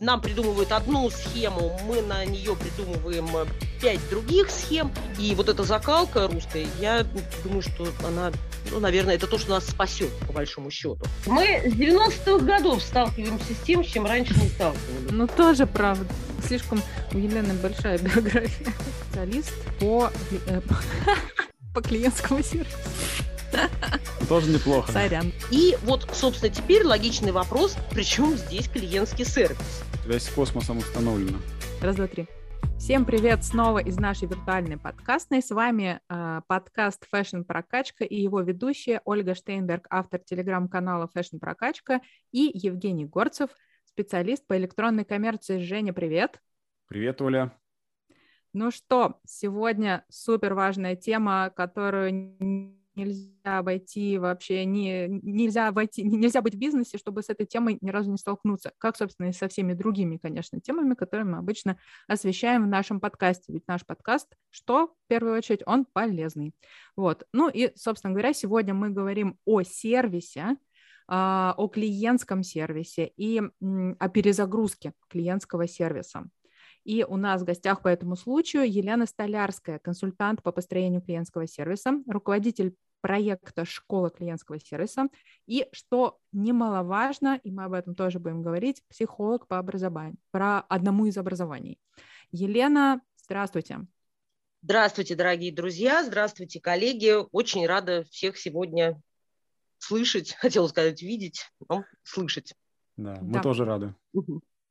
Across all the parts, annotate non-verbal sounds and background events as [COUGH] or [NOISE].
нам придумывают одну схему, мы на нее придумываем э, пять других схем, и вот эта закалка русская, я думаю, что она, ну, наверное, это то, что нас спасет, по большому счету. Мы с 90-х годов сталкиваемся с тем, с чем раньше не сталкивались. Ну, тоже правда. Слишком у Елены большая биография. Специалист по, э, [LAUGHS] по клиентскому сервису. Тоже неплохо. Сорян. И вот, собственно, теперь логичный вопрос, причем здесь клиентский сервис? Связь с космосом установлена. Раз, два, три. Всем привет снова из нашей виртуальной подкастной. С вами э, подкаст Fashion Прокачка и его ведущая Ольга Штейнберг, автор телеграм-канала Fashion Прокачка, и Евгений Горцев, специалист по электронной коммерции. Женя, привет. Привет, Оля. Ну что, сегодня супер важная тема, которую нельзя обойти вообще, не, нельзя войти, нельзя быть в бизнесе, чтобы с этой темой ни разу не столкнуться, как, собственно, и со всеми другими, конечно, темами, которые мы обычно освещаем в нашем подкасте. Ведь наш подкаст, что в первую очередь, он полезный. Вот. Ну и, собственно говоря, сегодня мы говорим о сервисе, а, о клиентском сервисе и о перезагрузке клиентского сервиса. И у нас в гостях по этому случаю Елена Столярская, консультант по построению клиентского сервиса, руководитель проекта «Школа клиентского сервиса». И, что немаловажно, и мы об этом тоже будем говорить, психолог по образованию, про одному из образований. Елена, здравствуйте. Здравствуйте, дорогие друзья, здравствуйте, коллеги. Очень рада всех сегодня слышать, [LAUGHS] хотела сказать видеть, но слышать. Да, мы да. тоже рады.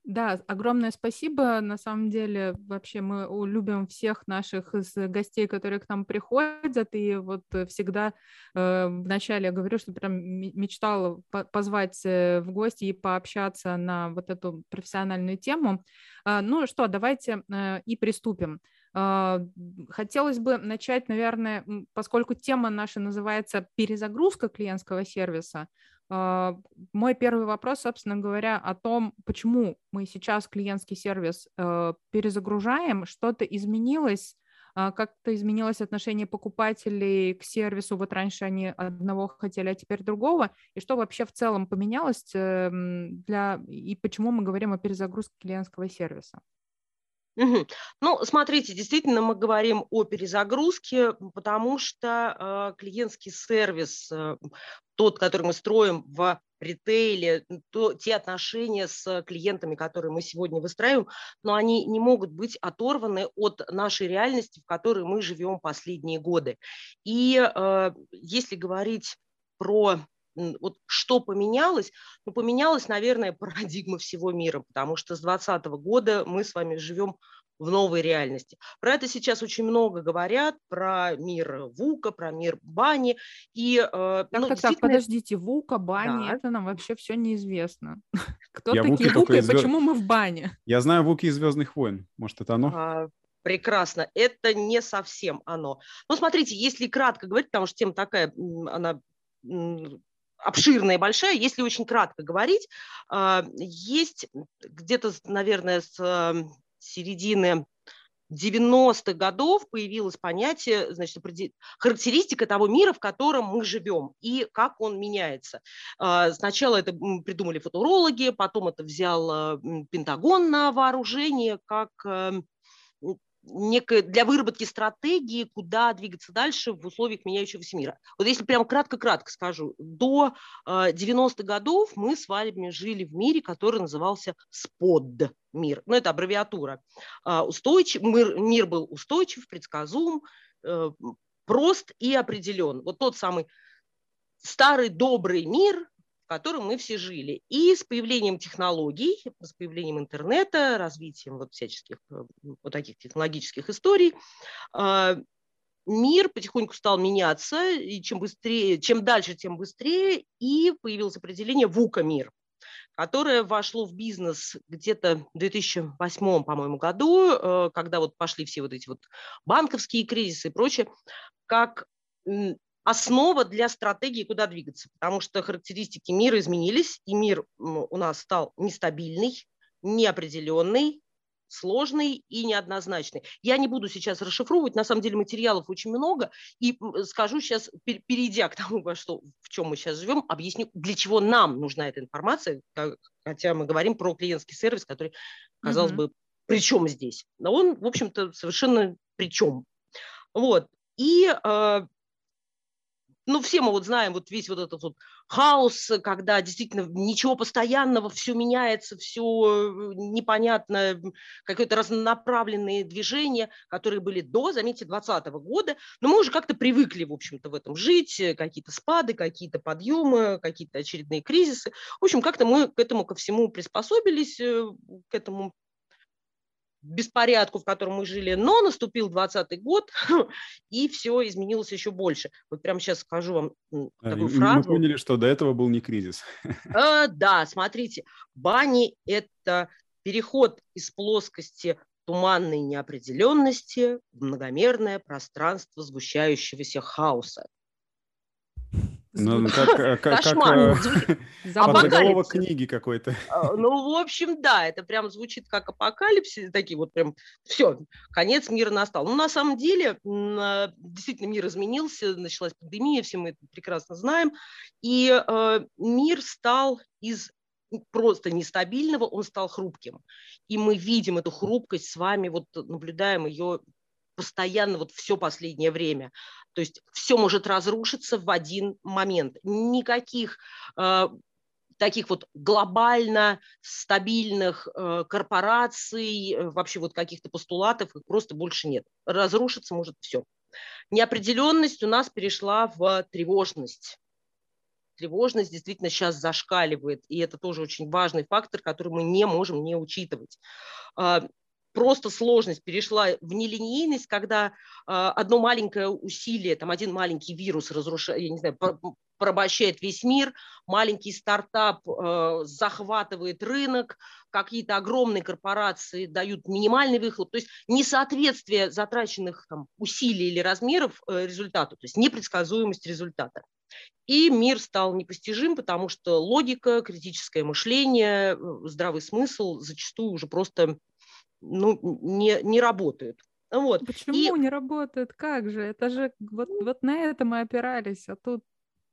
Да, огромное спасибо. На самом деле, вообще мы любим всех наших гостей, которые к нам приходят, и вот всегда э, вначале я говорю, что прям мечтала позвать э, в гости и пообщаться на вот эту профессиональную тему. Э, ну что, давайте э, и приступим. Э, хотелось бы начать, наверное, поскольку тема наша называется «Перезагрузка клиентского сервиса», а, мой первый вопрос, собственно говоря, о том, почему мы сейчас клиентский сервис э, перезагружаем, что-то изменилось, а, как-то изменилось отношение покупателей к сервису, вот раньше они одного хотели, а теперь другого, и что вообще в целом поменялось эм, для, и почему мы говорим о перезагрузке клиентского сервиса? Угу. Ну, смотрите, действительно мы говорим о перезагрузке, потому что э, клиентский сервис, э, тот, который мы строим в ритейле, то, те отношения с клиентами, которые мы сегодня выстраиваем, но они не могут быть оторваны от нашей реальности, в которой мы живем последние годы. И э, если говорить про вот что поменялось? Ну, поменялась, наверное, [LAUGHS] парадигма всего мира, потому что с 2020 года мы с вами живем в новой реальности. Про это сейчас очень много говорят, про мир ВУКа, про мир бани. И, э, так, ну, так, действительно... так, подождите, ВУКа, бани, да. это нам вообще все неизвестно. [LAUGHS] Кто Я такие ВУКа и почему мы в бане? Я знаю ВУКи из «Звездных войн». Может, это оно? А, прекрасно. Это не совсем оно. Ну, смотрите, если кратко говорить, потому что тема такая, она обширная и большая. Если очень кратко говорить, а, есть где-то, наверное, с эм, середины 90-х годов появилось понятие, значит, характеристика того мира, в котором мы живем и как он меняется. А, сначала это придумали футурологи, потом это взял Пентагон на вооружение как некое, для выработки стратегии, куда двигаться дальше в условиях меняющегося мира. Вот если прям кратко-кратко скажу, до э, 90-х годов мы с вами жили в мире, который назывался СПОД мир. Ну, это аббревиатура. Э, устойчив, мир, мир был устойчив, предсказуем, э, прост и определен. Вот тот самый старый добрый мир, котором мы все жили. И с появлением технологий, с появлением интернета, развитием вот всяческих э, вот таких технологических историй, а, мир потихоньку стал меняться, и чем быстрее, чем дальше, тем быстрее, и появилось определение ВУКа-мир, которое вошло в бизнес где-то в 2008, по-моему, году, э, когда вот пошли все вот эти вот банковские кризисы и прочее, как основа для стратегии, куда двигаться, потому что характеристики мира изменились, и мир у нас стал нестабильный, неопределенный, сложный и неоднозначный. Я не буду сейчас расшифровывать, на самом деле материалов очень много, и скажу сейчас, перейдя к тому, во что, в чем мы сейчас живем, объясню, для чего нам нужна эта информация, хотя мы говорим про клиентский сервис, который, казалось mm-hmm. бы, при чем здесь? Но он, в общем-то, совершенно при чем. Вот. И э, ну, все мы вот знаем вот весь вот этот вот хаос, когда действительно ничего постоянного, все меняется, все э, непонятно, какое-то разнонаправленные движения, которые были до, заметьте, 2020 года, но мы уже как-то привыкли, в общем-то, в этом жить, э, какие-то спады, какие-то подъемы, какие-то очередные кризисы. В общем, как-то мы к этому ко всему приспособились, э, к этому беспорядку, в котором мы жили, но наступил 20 год, [LAUGHS] и все изменилось еще больше. Вот прямо сейчас скажу вам такую и фразу. Мы поняли, что до этого был не кризис. А, [LAUGHS] да, смотрите, бани – это переход из плоскости туманной неопределенности в многомерное пространство сгущающегося хаоса. Ну, как, э, как, Кошмар. как под заголовок книги какой-то. А, ну, в общем, да, это прям звучит как апокалипсис, такие вот прям, все, конец мира настал. Ну, на самом деле, действительно, мир изменился, началась пандемия, все мы это прекрасно знаем, и э, мир стал из просто нестабильного, он стал хрупким. И мы видим эту хрупкость с вами, вот наблюдаем ее постоянно вот все последнее время. То есть все может разрушиться в один момент. Никаких э, таких вот глобально стабильных э, корпораций, э, вообще вот каких-то постулатов, их просто больше нет. Разрушиться может все. Неопределенность у нас перешла в тревожность. Тревожность действительно сейчас зашкаливает, и это тоже очень важный фактор, который мы не можем не учитывать. А, просто сложность перешла в нелинейность, когда э, одно маленькое усилие, там один маленький вирус разрушает, я не знаю, порабощает весь мир, маленький стартап э, захватывает рынок, какие-то огромные корпорации дают минимальный выхлоп, то есть несоответствие затраченных там, усилий или размеров э, результату, то есть непредсказуемость результата. И мир стал непостижим, потому что логика, критическое мышление, э, здравый смысл зачастую уже просто ну, не, не работают. Вот. Почему и... не работает? Как же? Это же вот, вот на это мы опирались, а тут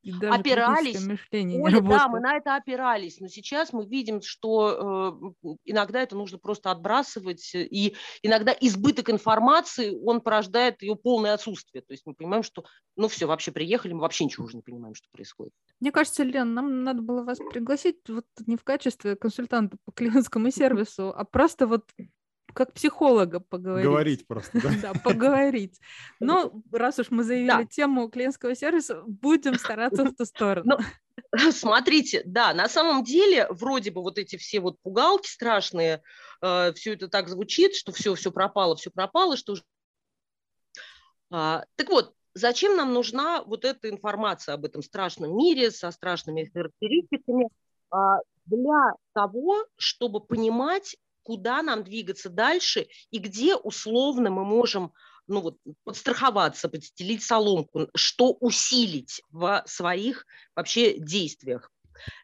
даже опирались. Мышление Оля, да, мы на это опирались, но сейчас мы видим, что э, иногда это нужно просто отбрасывать, и иногда избыток информации, он порождает ее полное отсутствие. То есть мы понимаем, что, ну все, вообще приехали, мы вообще ничего уже не понимаем, что происходит. Мне кажется, Лен, нам надо было вас пригласить вот не в качестве консультанта по клиентскому [LAUGHS] сервису, а просто вот как психолога поговорить. Говорить просто, да? Да, поговорить. [LAUGHS] Но раз уж мы заявили тему клиентского сервиса, будем стараться в ту сторону. [LAUGHS] Смотрите, да, на самом деле вроде бы вот эти все вот пугалки страшные, э, все это так звучит, что все, все пропало, все пропало, что а, так вот, зачем нам нужна вот эта информация об этом страшном мире со страшными характеристиками? А, для того, чтобы понимать, куда нам двигаться дальше и где условно мы можем ну вот, подстраховаться, подстелить соломку, что усилить в своих вообще действиях.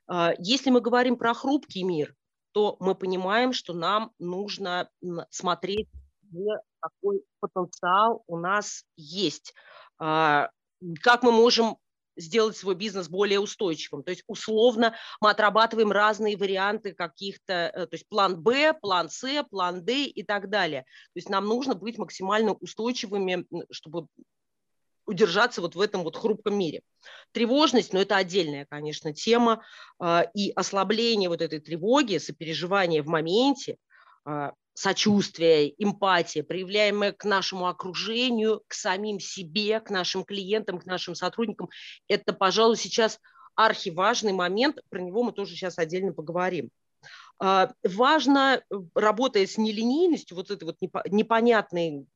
А, если мы говорим про хрупкий мир, то мы понимаем, что нам нужно смотреть, где какой потенциал у нас есть, а, как мы можем сделать свой бизнес более устойчивым. То есть условно мы отрабатываем разные варианты каких-то, э, то есть план Б, план С, план Д и так далее. То есть нам нужно быть максимально устойчивыми, чтобы удержаться вот в этом вот хрупком мире. Тревожность, ну это отдельная, конечно, тема, а, и ослабление вот этой тревоги, сопереживание в моменте, а, сочувствие, эмпатия, проявляемая к нашему окружению, к самим себе, к нашим клиентам, к нашим сотрудникам, это, пожалуй, сейчас архиважный момент, про него мы тоже сейчас отдельно поговорим. А, важно, э, работая с нелинейностью, вот этой вот непонятной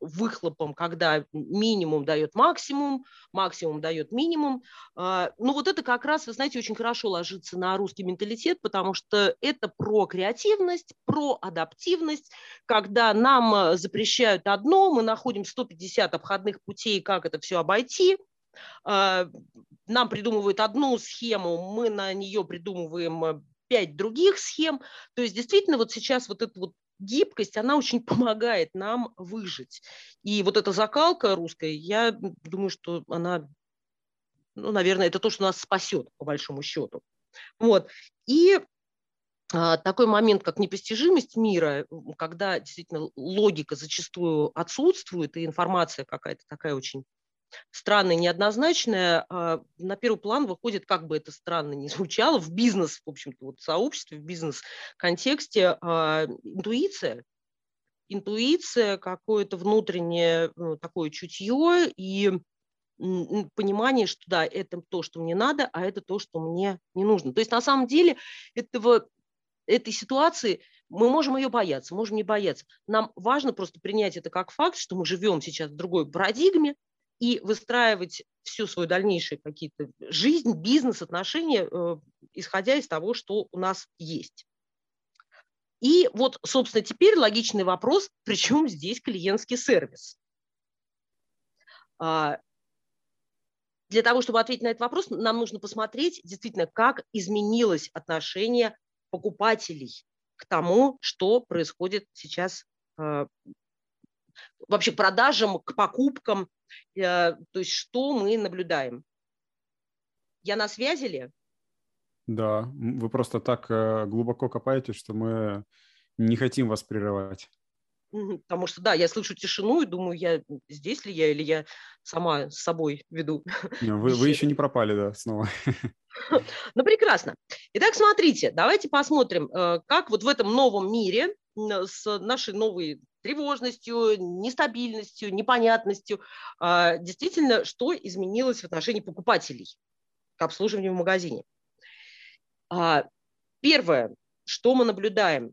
выхлопом, когда минимум дает максимум, максимум дает минимум, а, ну вот это как раз, вы знаете, очень хорошо ложится на русский менталитет, потому что это про креативность, про адаптивность, когда нам э, запрещают одно, мы находим 150 обходных путей, как это все обойти, а, нам придумывают одну схему, мы на нее придумываем э, пять других схем. То есть действительно вот сейчас вот это вот гибкость, она очень [LAUGHS] помогает нам выжить. И вот эта закалка русская, я думаю, что она, ну, наверное, это то, что нас спасет, по большому счету. Вот. И а, такой момент, как непостижимость мира, когда действительно логика зачастую отсутствует, и информация какая-то такая очень странная, неоднозначная, а, на первый план выходит, как бы это странно ни звучало, в бизнес, в общем-то, вот сообществе, в бизнес-контексте а, интуиция. Интуиция, какое-то внутреннее ну, такое чутье и понимание, что да, это то, что мне надо, а это то, что мне не нужно. То есть на самом деле этого этой ситуации мы можем ее бояться, можем не бояться. Нам важно просто принять это как факт, что мы живем сейчас в другой парадигме, и выстраивать всю свою дальнейшую какие-то жизнь, бизнес, отношения, э, исходя из того, что у нас есть. И вот, собственно, теперь логичный вопрос, [LAUGHS] при чем здесь клиентский сервис? А, для того, чтобы ответить на этот вопрос, нам нужно посмотреть действительно, как изменилось отношение покупателей к тому, что происходит сейчас э, вообще продажам, к покупкам, э, то есть что мы наблюдаем. Я на связи ли? Да, вы просто так э, глубоко копаете, что мы не хотим вас прерывать. Потому что, да, я слышу тишину и думаю, я здесь ли я или я сама с собой веду. [LAUGHS] Вы, вы еще не пропали, да, снова. [LAUGHS] [LAUGHS] Ну, прекрасно. Итак, смотрите, давайте посмотрим, э, как вот в этом новом мире с нашей новой тревожностью, нестабильностью, непонятностью, а, действительно, что изменилось в отношении покупателей к обслуживанию в магазине. А, первое, что мы наблюдаем,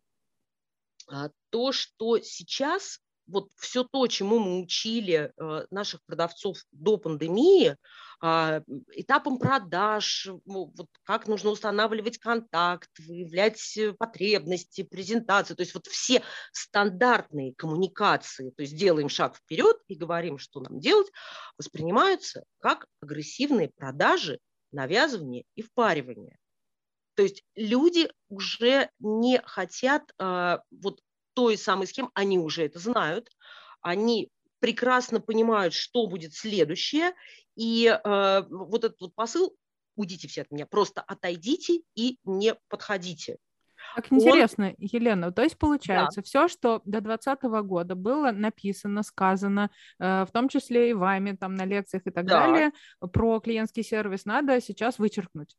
а, то, что сейчас вот все то, чему мы учили наших продавцов до пандемии, этапом продаж, вот как нужно устанавливать контакт, выявлять э, потребности, презентации, то есть вот все стандартные коммуникации, то есть делаем шаг вперед и говорим, что нам делать, воспринимаются как агрессивные продажи, навязывание и впаривание. То есть люди уже не хотят а, вот той самой схемы, они уже это знают, они прекрасно понимают, что будет следующее, и э, вот этот вот посыл «уйдите все от меня», просто отойдите и не подходите. Как интересно, Он... Елена, то есть получается, да. все, что до 2020 года было написано, сказано, э, в том числе и вами там на лекциях и так да. далее, про клиентский сервис надо сейчас вычеркнуть.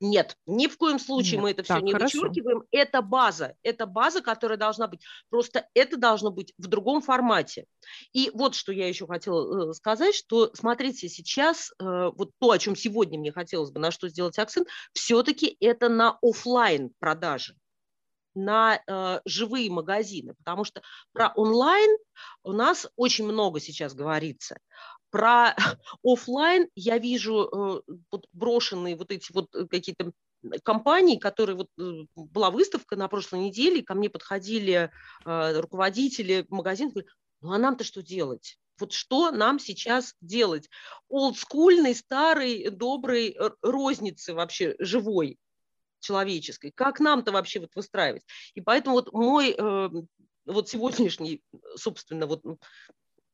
Нет, ни в коем случае Нет. мы это все так, не хорошо. вычеркиваем. Это база, это база, которая должна быть. Просто это должно быть в другом формате. И вот что я еще хотела э, сказать, что смотрите, сейчас э, вот то, о чем сегодня мне хотелось бы, на что сделать акцент, все-таки это на офлайн продажи на э, живые магазины, потому что про онлайн у нас очень много сейчас говорится. Про [LAUGHS] офлайн я вижу э, вот брошенные вот эти вот э, какие-то компании, которые вот э, была выставка на прошлой неделе, ко мне подходили руководители магазинов, ну а нам-то что делать? Вот что нам сейчас делать? Олдскульной, старой, доброй розницы вообще живой, человеческой. Как нам-то вообще вот выстраивать? И поэтому вот мой вот сегодняшний, собственно, вот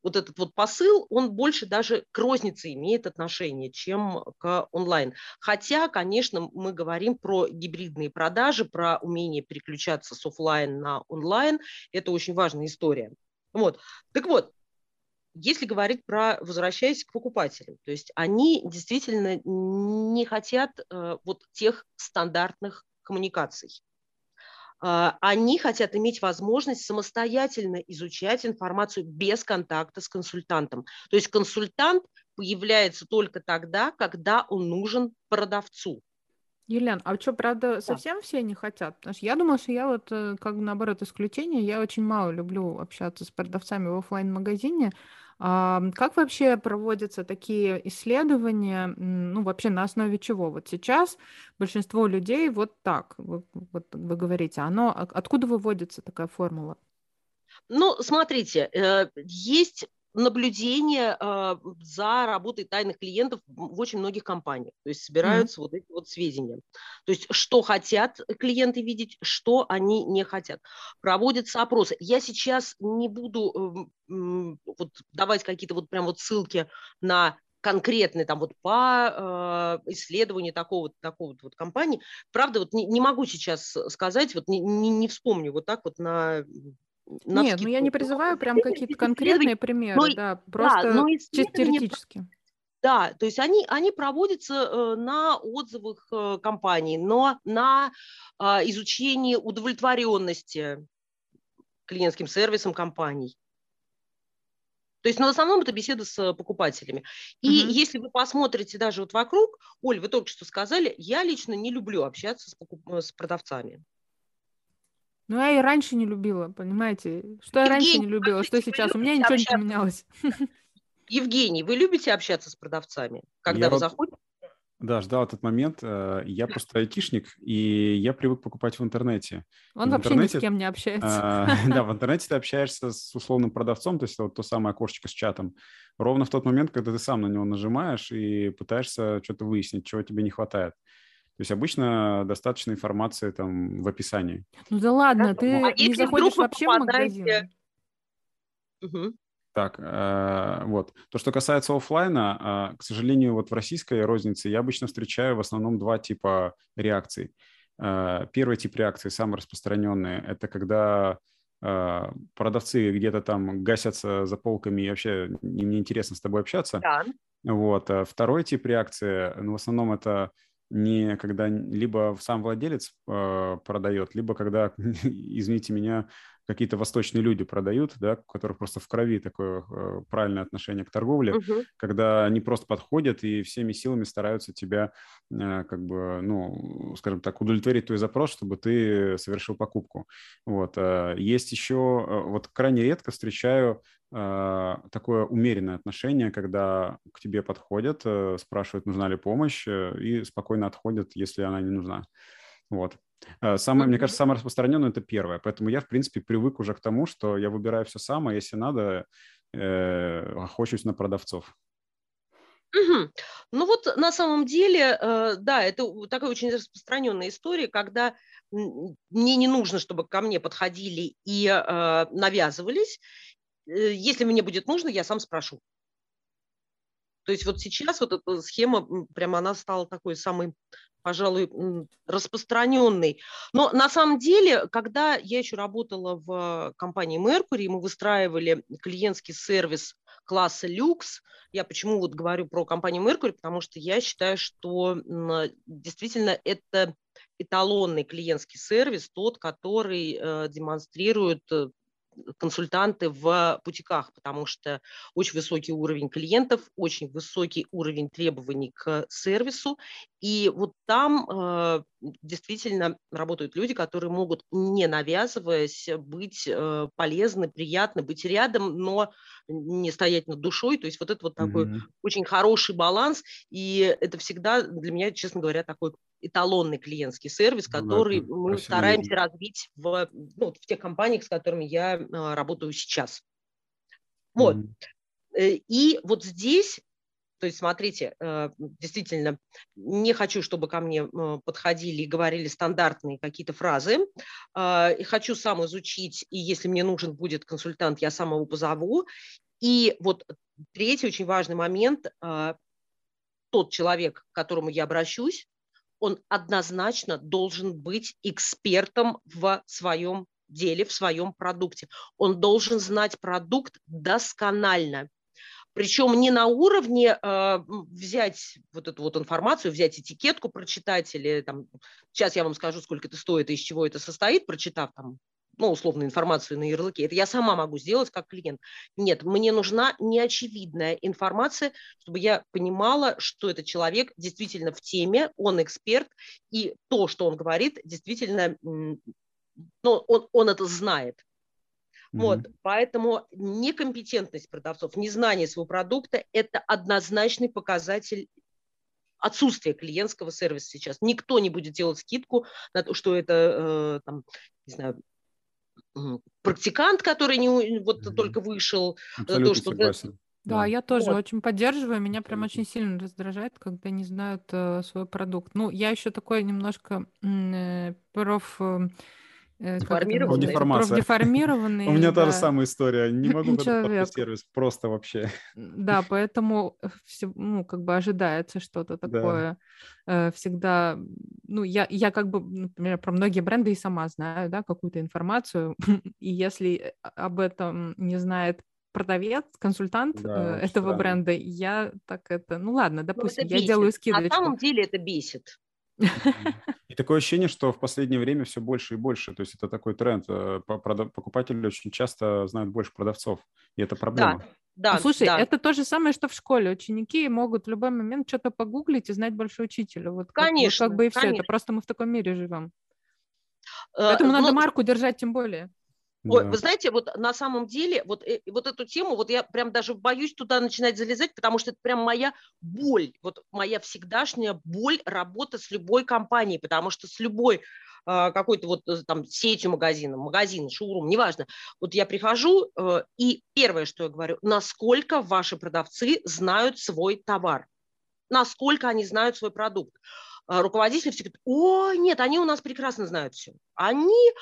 вот этот вот посыл, он больше даже к рознице имеет отношение, чем к онлайн. Хотя, конечно, мы говорим про гибридные продажи, про умение переключаться с офлайн на онлайн. Это очень важная история. Вот. Так вот, если говорить про, возвращаясь к покупателям, то есть они действительно не хотят э, вот тех стандартных коммуникаций. А, они хотят иметь возможность самостоятельно изучать информацию без контакта с консультантом. То есть консультант появляется только тогда, когда он нужен продавцу. Елена, а что, правда, совсем да. все не хотят? Потому что я думала, что я вот, э, как наоборот, исключение, я очень мало люблю общаться с продавцами в офлайн магазине как вообще проводятся такие исследования, ну, вообще на основе чего? Вот сейчас большинство людей вот так, вот, вы говорите, оно, откуда выводится такая формула? Ну, смотрите, э, есть наблюдение э, за работой тайных клиентов в очень многих компаниях. То есть собираются mm-hmm. вот эти вот сведения. То есть что хотят клиенты видеть, что они не хотят. Проводятся опросы. Я сейчас не буду э, э, вот давать какие-то вот прям вот ссылки на конкретные там вот по э, исследованию такого такого вот компании. Правда, вот не, не могу сейчас сказать, вот не, не, не вспомню вот так вот на нет, ну я не призываю прям какие-то конкретные примеры, но, да, просто да, чисто теоретически. Да, то есть они, они проводятся э, на отзывах э, компаний, но на э, изучении удовлетворенности клиентским сервисом компаний. То есть, ну, в основном это беседа с покупателями. И угу. если вы посмотрите даже вот вокруг, Оль, вы только что сказали, я лично не люблю общаться с, покуп... с продавцами. Ну, я и раньше не любила, понимаете? Что я раньше не любила, что сейчас? У меня ничего не поменялось. [LAUGHS] Евгений, вы любите общаться с продавцами, когда я вы заходите? Да, ждал этот момент. Э, я просто айтишник, и я привык покупать в интернете. Он в вообще интернете, ни с кем не общается. А, [LAUGHS] да, [LAUGHS] в интернете ты общаешься с условным продавцом, то есть вот то самое окошечко с чатом, ровно в тот момент, когда ты сам на него нажимаешь и пытаешься что-то выяснить, чего тебе не хватает. То есть обычно достаточно информации там в описании. Ну да ладно, ты а не заходишь вообще в магазин. Угу. Так, э, вот. То, что касается офлайна, э, к сожалению, вот в российской рознице я обычно встречаю в основном два типа реакций. Э, первый тип реакции, самый распространенный, это когда э, продавцы где-то там гасятся за полками и вообще им неинтересно с тобой общаться. Да. Вот. А второй тип реакции, ну, в основном это не когда либо сам владелец э, продает, либо когда, [LAUGHS] извините меня, какие-то восточные люди продают, да, у которых просто в крови такое э, правильное отношение к торговле, угу. когда они просто подходят и всеми силами стараются тебя, э, как бы, ну, скажем так, удовлетворить твой запрос, чтобы ты совершил покупку. Вот. Э, есть еще, э, вот крайне редко встречаю э, такое умеренное отношение, когда к тебе подходят, спрашивают, нужна ли помощь, и спокойно отходят, если она не нужна. Вот. Э, самое, мне кажется, самое распространенное – это первое. Поэтому я, в принципе, привык уже к тому, что я выбираю все сам, а если надо, э, охочусь на продавцов. Угу. Ну вот на самом деле, э, да, это такая очень распространенная история, когда мне не нужно, чтобы ко мне подходили и э, навязывались. Э, если мне будет нужно, я сам спрошу. То есть вот сейчас вот эта схема, прямо она стала такой самой пожалуй, распространенный. Но на самом деле, когда я еще работала в компании Mercury, мы выстраивали клиентский сервис класса люкс. Я почему вот говорю про компанию Mercury, потому что я считаю, что действительно это эталонный клиентский сервис, тот, который э, демонстрирует э, консультанты в бутиках, потому что очень высокий уровень клиентов, очень высокий уровень требований к сервису, и вот там э, действительно работают люди, которые могут, не навязываясь, быть э, полезны, приятны, быть рядом, но не стоять над душой. То есть вот это вот такой mm-hmm. очень хороший баланс, и это всегда для меня, честно говоря, такой эталонный клиентский сервис, который ну, мы стараемся видно. развить в, ну, в тех компаниях, с которыми я э, работаю сейчас. Вот. Mm-hmm. И вот здесь то есть, смотрите, э, действительно, не хочу, чтобы ко мне э, подходили и говорили стандартные какие-то фразы. Э, и хочу сам изучить, и если мне нужен будет консультант, я сам его позову. И вот третий очень важный момент. Тот человек, к которому я обращусь, он однозначно должен быть экспертом в своем деле, в своем продукте. Он должен знать продукт досконально. Причем не на уровне э, взять вот эту вот информацию, взять этикетку, прочитать, или там, сейчас я вам скажу, сколько это стоит и из чего это состоит, прочитав там, ну, условно, информацию на ярлыке. Это я сама могу сделать как клиент. Нет, мне нужна неочевидная информация, чтобы я понимала, что этот человек действительно в теме, он эксперт, и то, что он говорит, действительно, ну, он, он это знает. Вот, поэтому некомпетентность продавцов, незнание своего продукта – это однозначный показатель отсутствия клиентского сервиса сейчас. Никто не будет делать скидку на то, что это, э, там, не знаю, практикант, который не, вот mm-hmm. только вышел. Абсолютно то, что согласен. Да, да, я тоже вот. очень поддерживаю. Меня прям очень сильно раздражает, когда не знают э, свой продукт. Ну, я еще такой немножко э, проф... Э, э Деформированный. Деформированный. [LAUGHS] У меня та же самая история. Не могу сервис просто вообще. Да, поэтому ну, как бы ожидается что-то такое. Э, всегда, ну, я, я как бы, например, про многие бренды и сама знаю, да, какую-то информацию. [LAUGHS] И если об этом не знает продавец, консультант да, э, этого странно. бренда, я так это, ну ладно, ну, допустим, я делаю скидочку. На самом деле это бесит. [LAUGHS] И такое ощущение, что в последнее время все больше и больше. То есть это такой тренд. Э, покупатели очень часто знают больше продавцов, и это проблема. Да. Да, ну, слушай, да. это то же самое, что в школе. Ученики могут в любой момент что-то погуглить и знать больше учителя. Вот конечно, как, вот как бы и все. Конечно. Это просто мы в таком мире живем. Э, Поэтому Но... надо марку держать тем более. Ой, да. вы знаете, вот на самом деле, вот, э, вот эту тему, вот я прям даже боюсь туда начинать залезать, потому что это прям моя боль, вот моя всегдашняя боль работы с любой компанией, потому что с любой э, какой-то вот э, там сетью магазинов, магазин, шоурум, неважно. Вот я прихожу, э, и первое, что я говорю, насколько ваши продавцы знают свой товар, насколько они знают свой продукт. Э, руководители все говорят, о, нет, они у нас прекрасно знают все. Они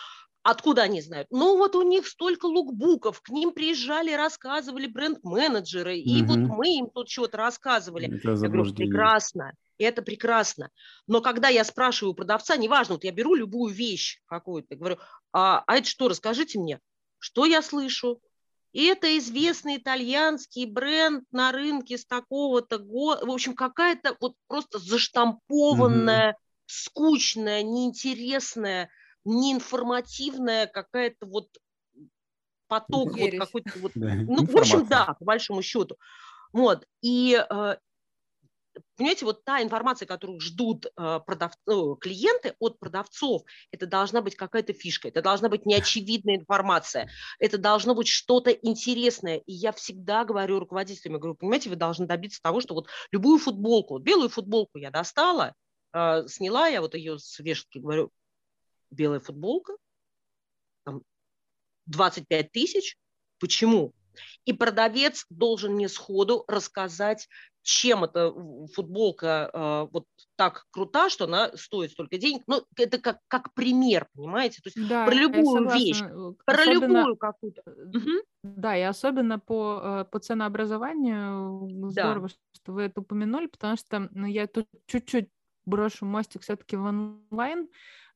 Откуда они знают? Ну вот у них столько лукбуков, к ним приезжали, рассказывали бренд-менеджеры, и угу. вот мы им тут что-то рассказывали. Это я говорю, прекрасно, это прекрасно. Но когда я спрашиваю продавца, неважно, вот я беру любую вещь какую-то, говорю, а, а это что, расскажите мне, что я слышу? И это известный итальянский бренд на рынке с такого-то года. В общем, какая-то вот просто заштампованная, угу. скучная, неинтересная неинформативная какая-то вот поток вот какой-то вот, ну, в общем, да, по большому счету. Вот, и э, понимаете, вот та информация, которую ждут э, продав... ну, клиенты от продавцов, это должна быть какая-то фишка, это должна быть неочевидная информация, это должно быть что-то интересное. И я всегда говорю руководителям, я говорю, понимаете, вы должны добиться того, что вот любую футболку, вот белую футболку я достала, э, сняла я вот ее с вешалки, говорю, белая футболка, там 25 тысяч. Почему? И продавец должен мне сходу рассказать, чем эта футболка э, вот так крута, что она стоит столько денег. Ну, это как, как пример, понимаете? То есть да, про любую вещь, э, про особенно, любую какую-то. Угу. Да, и особенно по, э, по ценообразованию здорово, да. что вы это упомянули, потому что ну, я тут чуть-чуть брошу мостик все-таки в онлайн.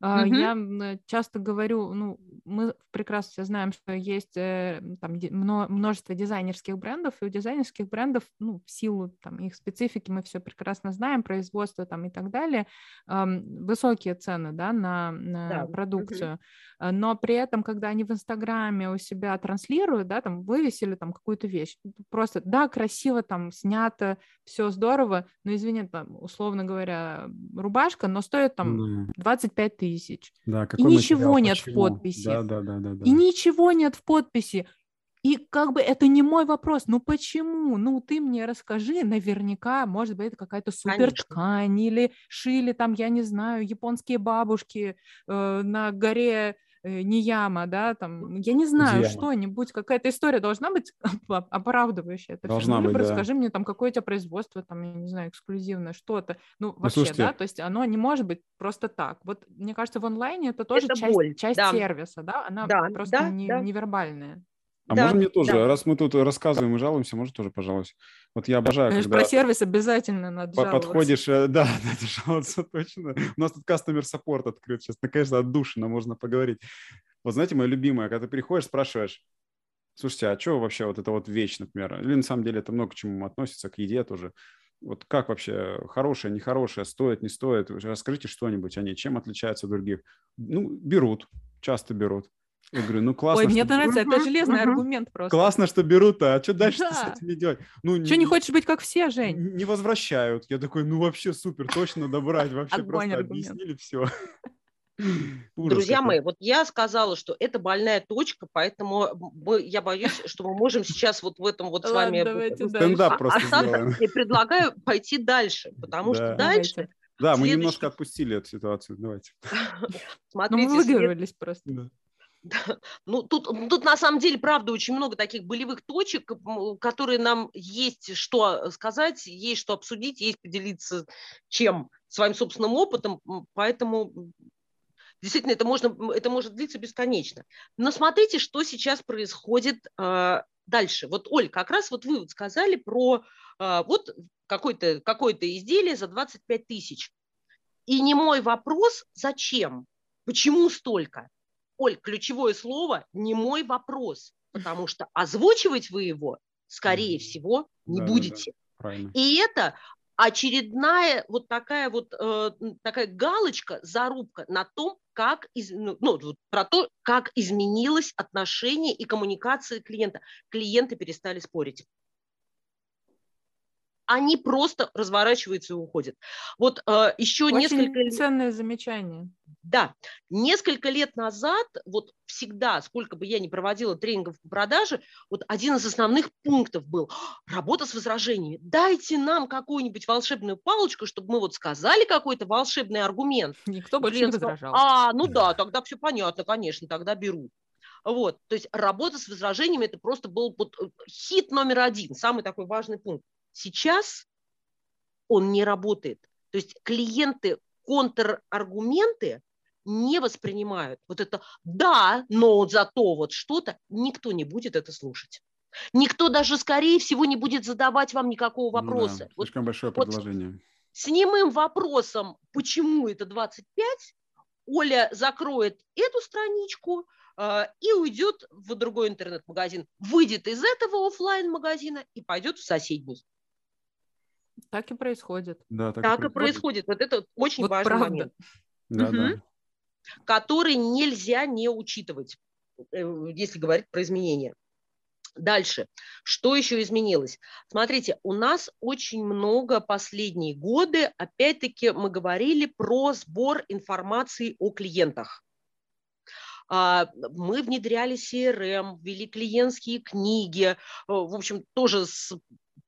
Uh-huh. Я часто говорю, ну, мы прекрасно все знаем, что есть э, там множество дизайнерских брендов, и у дизайнерских брендов, ну, в силу там их специфики мы все прекрасно знаем, производство там и так далее, высокие цены, да, на, на да. продукцию. Uh-huh. Но при этом, когда они в Инстаграме у себя транслируют, да, там вывесили там какую-то вещь, просто, да, красиво там снято, все здорово, но, извини, там, условно говоря, рубашка, но стоит там uh-huh. 25 тысяч тысяч. Да, и ничего материал, нет почему? в подписи. Да, да, да, да, да. И ничего нет в подписи. И как бы это не мой вопрос. Ну почему? Ну ты мне расскажи. Наверняка, может быть, это какая-то супер ткань или шили там, я не знаю, японские бабушки э, на горе не яма, да, там, я не знаю, что-нибудь, какая-то история должна быть [LAUGHS] оправдывающая. Это должна все. Ну, быть, да. Расскажи мне там, какое у тебя производство, там, я не знаю, эксклюзивное, что-то. Ну, ну вообще, слушайте, да, то есть оно не может быть просто так. Вот, мне кажется, в онлайне это тоже это часть, боль. часть да. сервиса, да, она да, просто да, не, да. невербальная. А да, можно мне тоже, да. раз мы тут рассказываем и жалуемся, может тоже пожалуйся. Вот я обожаю, Конечно, когда... Про сервис обязательно надо по- жаловаться. Подходишь, э, [LAUGHS] да, надо жаловаться точно. У нас тут customer support открыт сейчас, конечно, отдушина, можно поговорить. Вот знаете, моя любимая, когда ты приходишь, спрашиваешь, слушайте, а что вообще вот это вот вещь, например? Или на самом деле это много к чему относится, к еде тоже. Вот как вообще, хорошая, нехорошая, стоит, не стоит? Расскажите что-нибудь о ней, чем отличается от других? Ну, берут, часто берут. Я говорю, ну классно. Ой, мне что... нравится, это железный аргумент просто. Классно, что берут-то, а что дальше да. с этим делать? Ну, что, не... не хочешь быть как все, Жень? Не возвращают. Я такой, ну вообще супер, точно добрать, вообще просто объяснили все. [LAUGHS] Друзья мои, вот я сказала, что это больная точка, поэтому я боюсь, что мы можем сейчас вот в этом вот с вами стендап просто остаться и предлагаю пойти дальше, потому что дальше... Да, мы немножко отпустили эту ситуацию, давайте. Смотрите, [LAUGHS] ну, мы выигрывались просто. Да. Ну, тут, тут на самом деле, правда, очень много таких болевых точек, которые нам есть что сказать, есть что обсудить, есть поделиться чем своим собственным опытом, поэтому действительно это, можно, это может длиться бесконечно. Но смотрите, что сейчас происходит э, дальше. Вот, Оль, как раз вот вы вот сказали про э, вот какое-то какое изделие за 25 тысяч. И не мой вопрос, зачем, почему столько? Оль, ключевое слово не мой вопрос, потому что озвучивать вы его, скорее всего, не да, будете. Да, да. И это очередная вот такая вот э, такая галочка, зарубка на том, как из, ну, ну, про то, как изменилось отношение и коммуникация клиента. Клиенты перестали спорить они просто разворачиваются и уходят. Вот э, еще Очень несколько... ценное замечание. Да, несколько лет назад, вот всегда, сколько бы я ни проводила тренингов по продаже, вот один из основных пунктов был работа с возражениями. Дайте нам какую-нибудь волшебную палочку, чтобы мы вот сказали какой-то волшебный аргумент. Никто больше Клиент не возражал. А, ну да, тогда все понятно, конечно, тогда беру. Вот, то есть работа с возражениями это просто был вот э, хит номер один, самый такой важный пункт. Сейчас он не работает. То есть клиенты контраргументы не воспринимают. Вот это «да, но зато вот что-то», никто не будет это слушать. Никто даже, скорее всего, не будет задавать вам никакого вопроса. Ну да, слишком вот, большое предложение. Вот с немым вопросом, почему это 25, Оля закроет эту страничку э, и уйдет в другой интернет-магазин, выйдет из этого офлайн магазина и пойдет в соседний. Так и происходит. Да, так, так и, происходит. Вот это очень вот важный правда. момент. Да, угу. да. Который нельзя не учитывать, э, если говорить про изменения. Дальше. Что еще изменилось? Смотрите, у нас очень много последние годы, опять-таки, мы говорили про сбор информации о клиентах. А, мы внедряли CRM, ввели клиентские книги, э, в общем, тоже с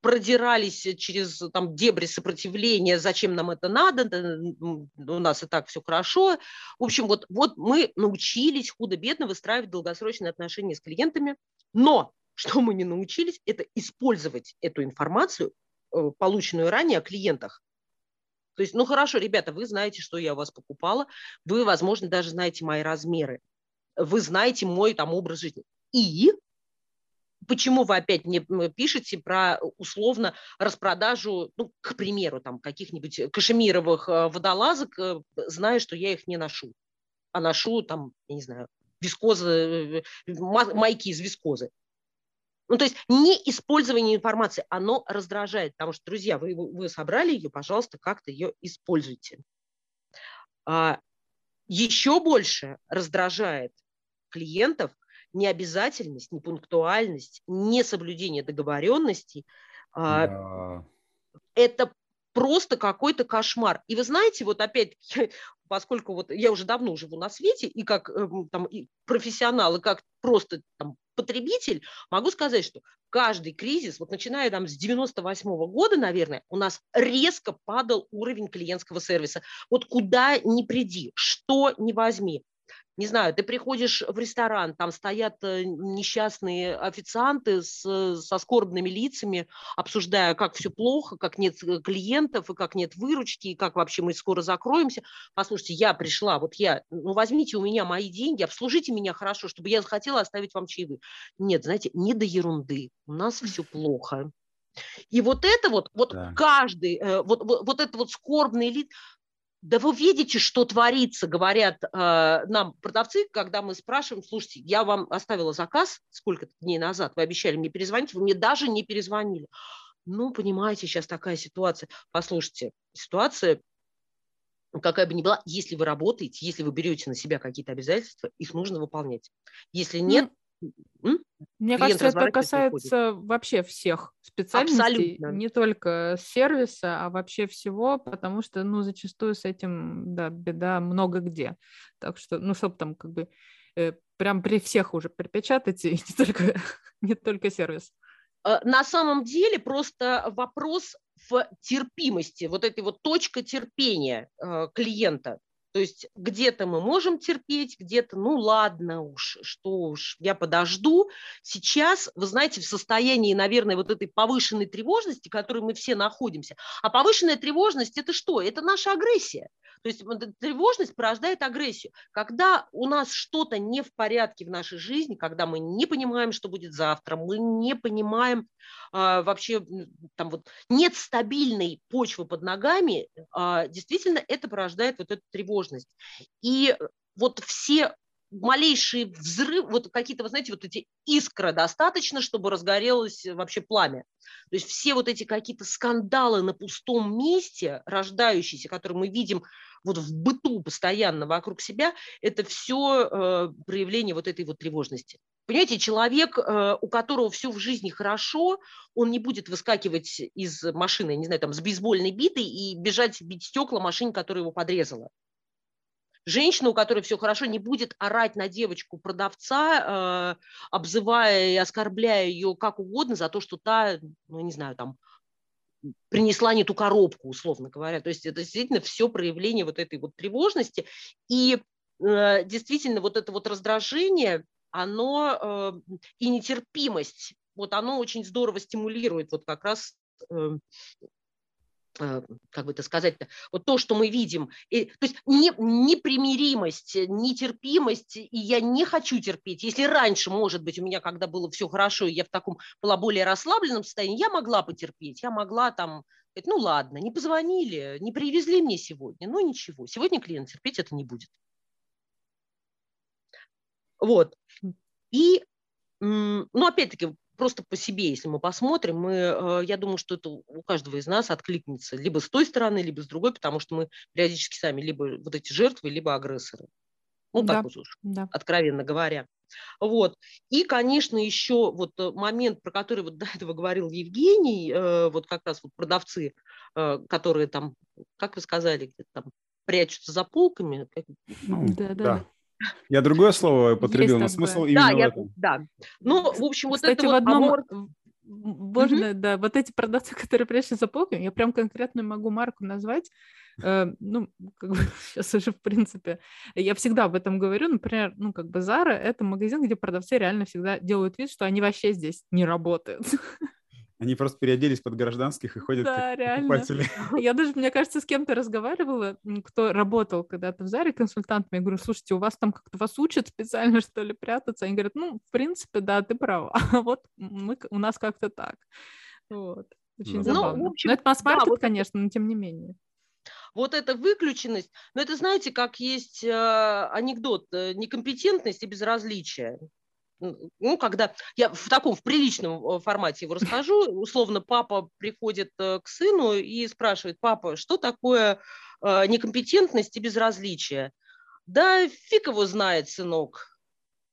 продирались через там, дебри сопротивления, зачем нам это надо, у нас и так все хорошо. В общем, вот, вот мы научились худо-бедно выстраивать долгосрочные отношения с клиентами, но что мы не научились, это использовать эту информацию, э, полученную ранее о клиентах. То есть, ну хорошо, ребята, вы знаете, что я у вас покупала, вы, возможно, даже знаете мои размеры, вы знаете мой там образ жизни. И почему вы опять мне пишете про э, условно распродажу, ну, к примеру, там каких-нибудь кашемировых э, водолазок, э, зная, что я их не ношу, а ношу там, я не знаю, вискозы, майки из вискозы. Ну, то есть не использование информации, оно раздражает, потому что, друзья, вы, вы собрали ее, пожалуйста, как-то ее используйте. А, еще больше раздражает клиентов – необязательность, непунктуальность, несоблюдение договоренностей, а, да. это просто какой-то кошмар. И вы знаете, вот опять, [LAUGHS] поскольку вот я уже давно живу на свете, и как эм, там, и профессионал, и как просто там, потребитель, могу сказать, что каждый кризис, вот начиная там с 98 -го года, наверное, у нас резко падал уровень клиентского сервиса. Вот куда ни приди, что ни возьми, не знаю, ты приходишь в ресторан, там стоят э, несчастные официанты с, со скорбными лицами, обсуждая, как все плохо, как нет э, клиентов, и как нет выручки, и как вообще мы скоро закроемся. Послушайте, я пришла, вот я, ну возьмите у меня мои деньги, обслужите меня хорошо, чтобы я захотела оставить вам чаевые. Нет, знаете, не до ерунды, у нас все плохо. И вот это вот, вот да. каждый, э, вот, вот, вот это вот скорбный лиц, да вы видите, что творится, говорят э, нам продавцы, когда мы спрашиваем, слушайте, я вам оставила заказ сколько-то дней назад, вы обещали мне перезвонить, вы мне даже не перезвонили. Ну, понимаете, сейчас такая ситуация. Послушайте, ситуация какая бы ни была, если вы работаете, если вы берете на себя какие-то обязательства, их нужно выполнять. Если нет, мне кажется, это касается вообще всех специальностей, Абсолютно. не только сервиса, а вообще всего, потому что, ну, зачастую с этим, да, беда много где. Так что, ну, чтобы там как бы э, прям при всех уже припечатать, и [LAUGHS] не только, не только сервис. Э, на самом деле просто вопрос в терпимости, вот этой вот точка терпения э, клиента. То есть где-то мы можем терпеть, где-то, ну ладно уж, что уж, я подожду. Сейчас, вы знаете, в состоянии, наверное, вот этой повышенной тревожности, в которой мы все находимся. А повышенная тревожность – это что? Это наша агрессия. То есть тревожность порождает агрессию. Когда у нас что-то не в порядке в нашей жизни, когда мы не понимаем, что будет завтра, мы не понимаем а, вообще, там вот нет стабильной почвы под ногами, а, действительно это порождает вот эту тревожность. И вот все малейшие взрыв, вот какие-то, вы знаете, вот эти искры достаточно, чтобы разгорелось вообще пламя. То есть все вот эти какие-то скандалы на пустом месте, рождающиеся, которые мы видим вот в быту постоянно вокруг себя, это все э, проявление вот этой вот тревожности. Понимаете, человек, э, у которого все в жизни хорошо, он не будет выскакивать из машины, не знаю, там, с бейсбольной битой и бежать бить стекла машине, которая его подрезала. Женщина, у которой все хорошо, не будет орать на девочку продавца, э, обзывая и оскорбляя ее как угодно за то, что та, ну, не знаю, там, принесла не ту коробку, условно говоря. То есть это действительно все проявление вот этой вот тревожности. И э, действительно вот это вот раздражение, оно э, и нетерпимость, вот оно очень здорово стимулирует вот как раз э, как бы это сказать-то, вот то, что мы видим, и, то есть не, непримиримость, нетерпимость, и я не хочу терпеть. Если раньше, может быть, у меня, когда было все хорошо, и я в таком была более расслабленном состоянии, я могла потерпеть, я могла там, сказать, ну ладно, не позвонили, не привезли мне сегодня, ну ничего, сегодня клиент терпеть это не будет. Вот. И, ну, опять-таки, просто по себе, если мы посмотрим, мы, э, я думаю, что это у каждого из нас откликнется либо с той стороны, либо с другой, потому что мы периодически сами либо вот эти жертвы, либо агрессоры. Ну, да, так вот уж, да. откровенно говоря. Вот. И, конечно, еще вот э, момент, про который вот до [LAUGHS] этого говорил Евгений, э, вот как раз вот продавцы, которые там, как вы сказали, там прячутся за полками. Ну, да, да. да. Я другое слово употребил, но смысл именно да, в этом. Да, ну, в общем, вот Кстати, это в вот одном... Амор... Можно, mm-hmm. да, вот эти продавцы, [LAUGHS] которые прячутся за полками, я прям конкретно могу марку назвать, э, ну, как бы [LAUGHS] сейчас уже, в принципе, я всегда об этом говорю, например, ну, как бы Zara — это магазин, где продавцы реально всегда делают вид, что они вообще здесь не работают. [LAUGHS] Они просто переоделись под гражданских и ходят да, как реально. покупатели. [LAUGHS] Я даже, мне кажется, с кем-то разговаривала, кто работал когда-то в Заре консультантом. Я говорю, слушайте, у вас там как-то вас учат специально, [LAUGHS] что ли, прятаться? Они говорят, ну, в принципе, да, ты права. [LAUGHS] Вот мы, у нас как-то так. Вот. Очень ну, забавно. Ну, общем, но это масс-маркет, да, вот конечно, но тем не менее. Вот эта выключенность, но это знаете, как есть э, анекдот, э, некомпетентность и безразличие ну, когда я в таком, в приличном э, формате его расскажу, условно, папа приходит э, к сыну и спрашивает, папа, что такое э, некомпетентность и безразличие? Да фиг его знает, сынок.